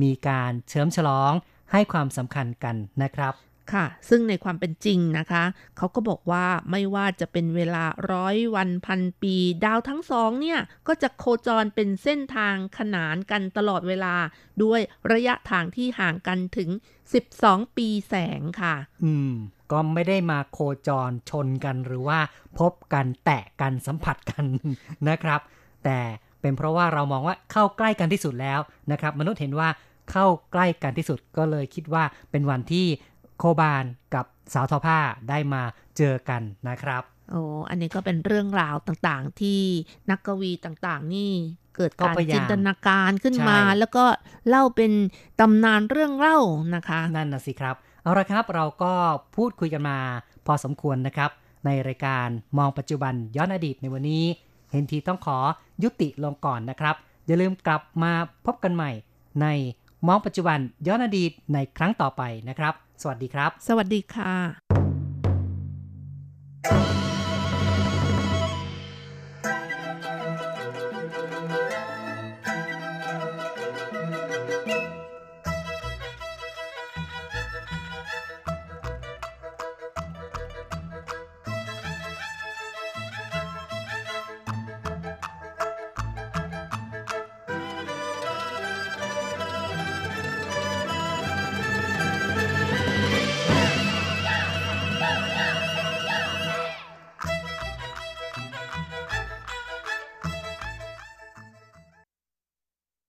มีการเชิมฉลองให้ความสำคัญกันนะครับ ค่ะ ซึ่งในความเป็นจริงนะคะ เขาก็บอกว่าไม่ว่าจะเป็นเวลาร้อยวันพันปี ดาวทั้งสองเนี่ย ก็จะโคจรเป็นเส้นทางขนานกันตลอดเวลา ด้วยระยะทางที่ห่างกันถึง 12 ปีแสงค่ะ อืม ก็ไม่ได้มาโคจรชนกันหรือว่าพบกันแตะกันสัมผัสกันนะครับ แต่เป็นเพราะว่าเรามองว่าเข้าใกล้กันที่สุดแล้วนะครับ มนุษย์เห็นว่าเข้าใกล้กันที่สุดก็เลยคิดว่าเป็นวันที่ โคบานกับสาวทอผ้าได้มาเจอกันนะครับโอ้อันนี้ก็เป็นเรื่องราวต่างๆ ที่นักกวีต่างๆ นี่เกิดก็การพยายามจินตนาการขึ้นมาใช่แล้วก็เล่าเป็นตำนานเรื่องเล่านะคะ นั่นนะสิครับ เอาละครับเราก็พูดคุยกันมา พอสมควรนะครับ ในรายการมองปัจจุบันย้อนอดีตในวันนี้ เห็นทีต้องขอยุติลงก่อนนะครับ อย่าลืมกลับมาพบกันใหม่ ในมองปัจจุบันย้อนอดีตในครั้งต่อไปนะครับ สวัสดีครับ สวัสดีค่ะ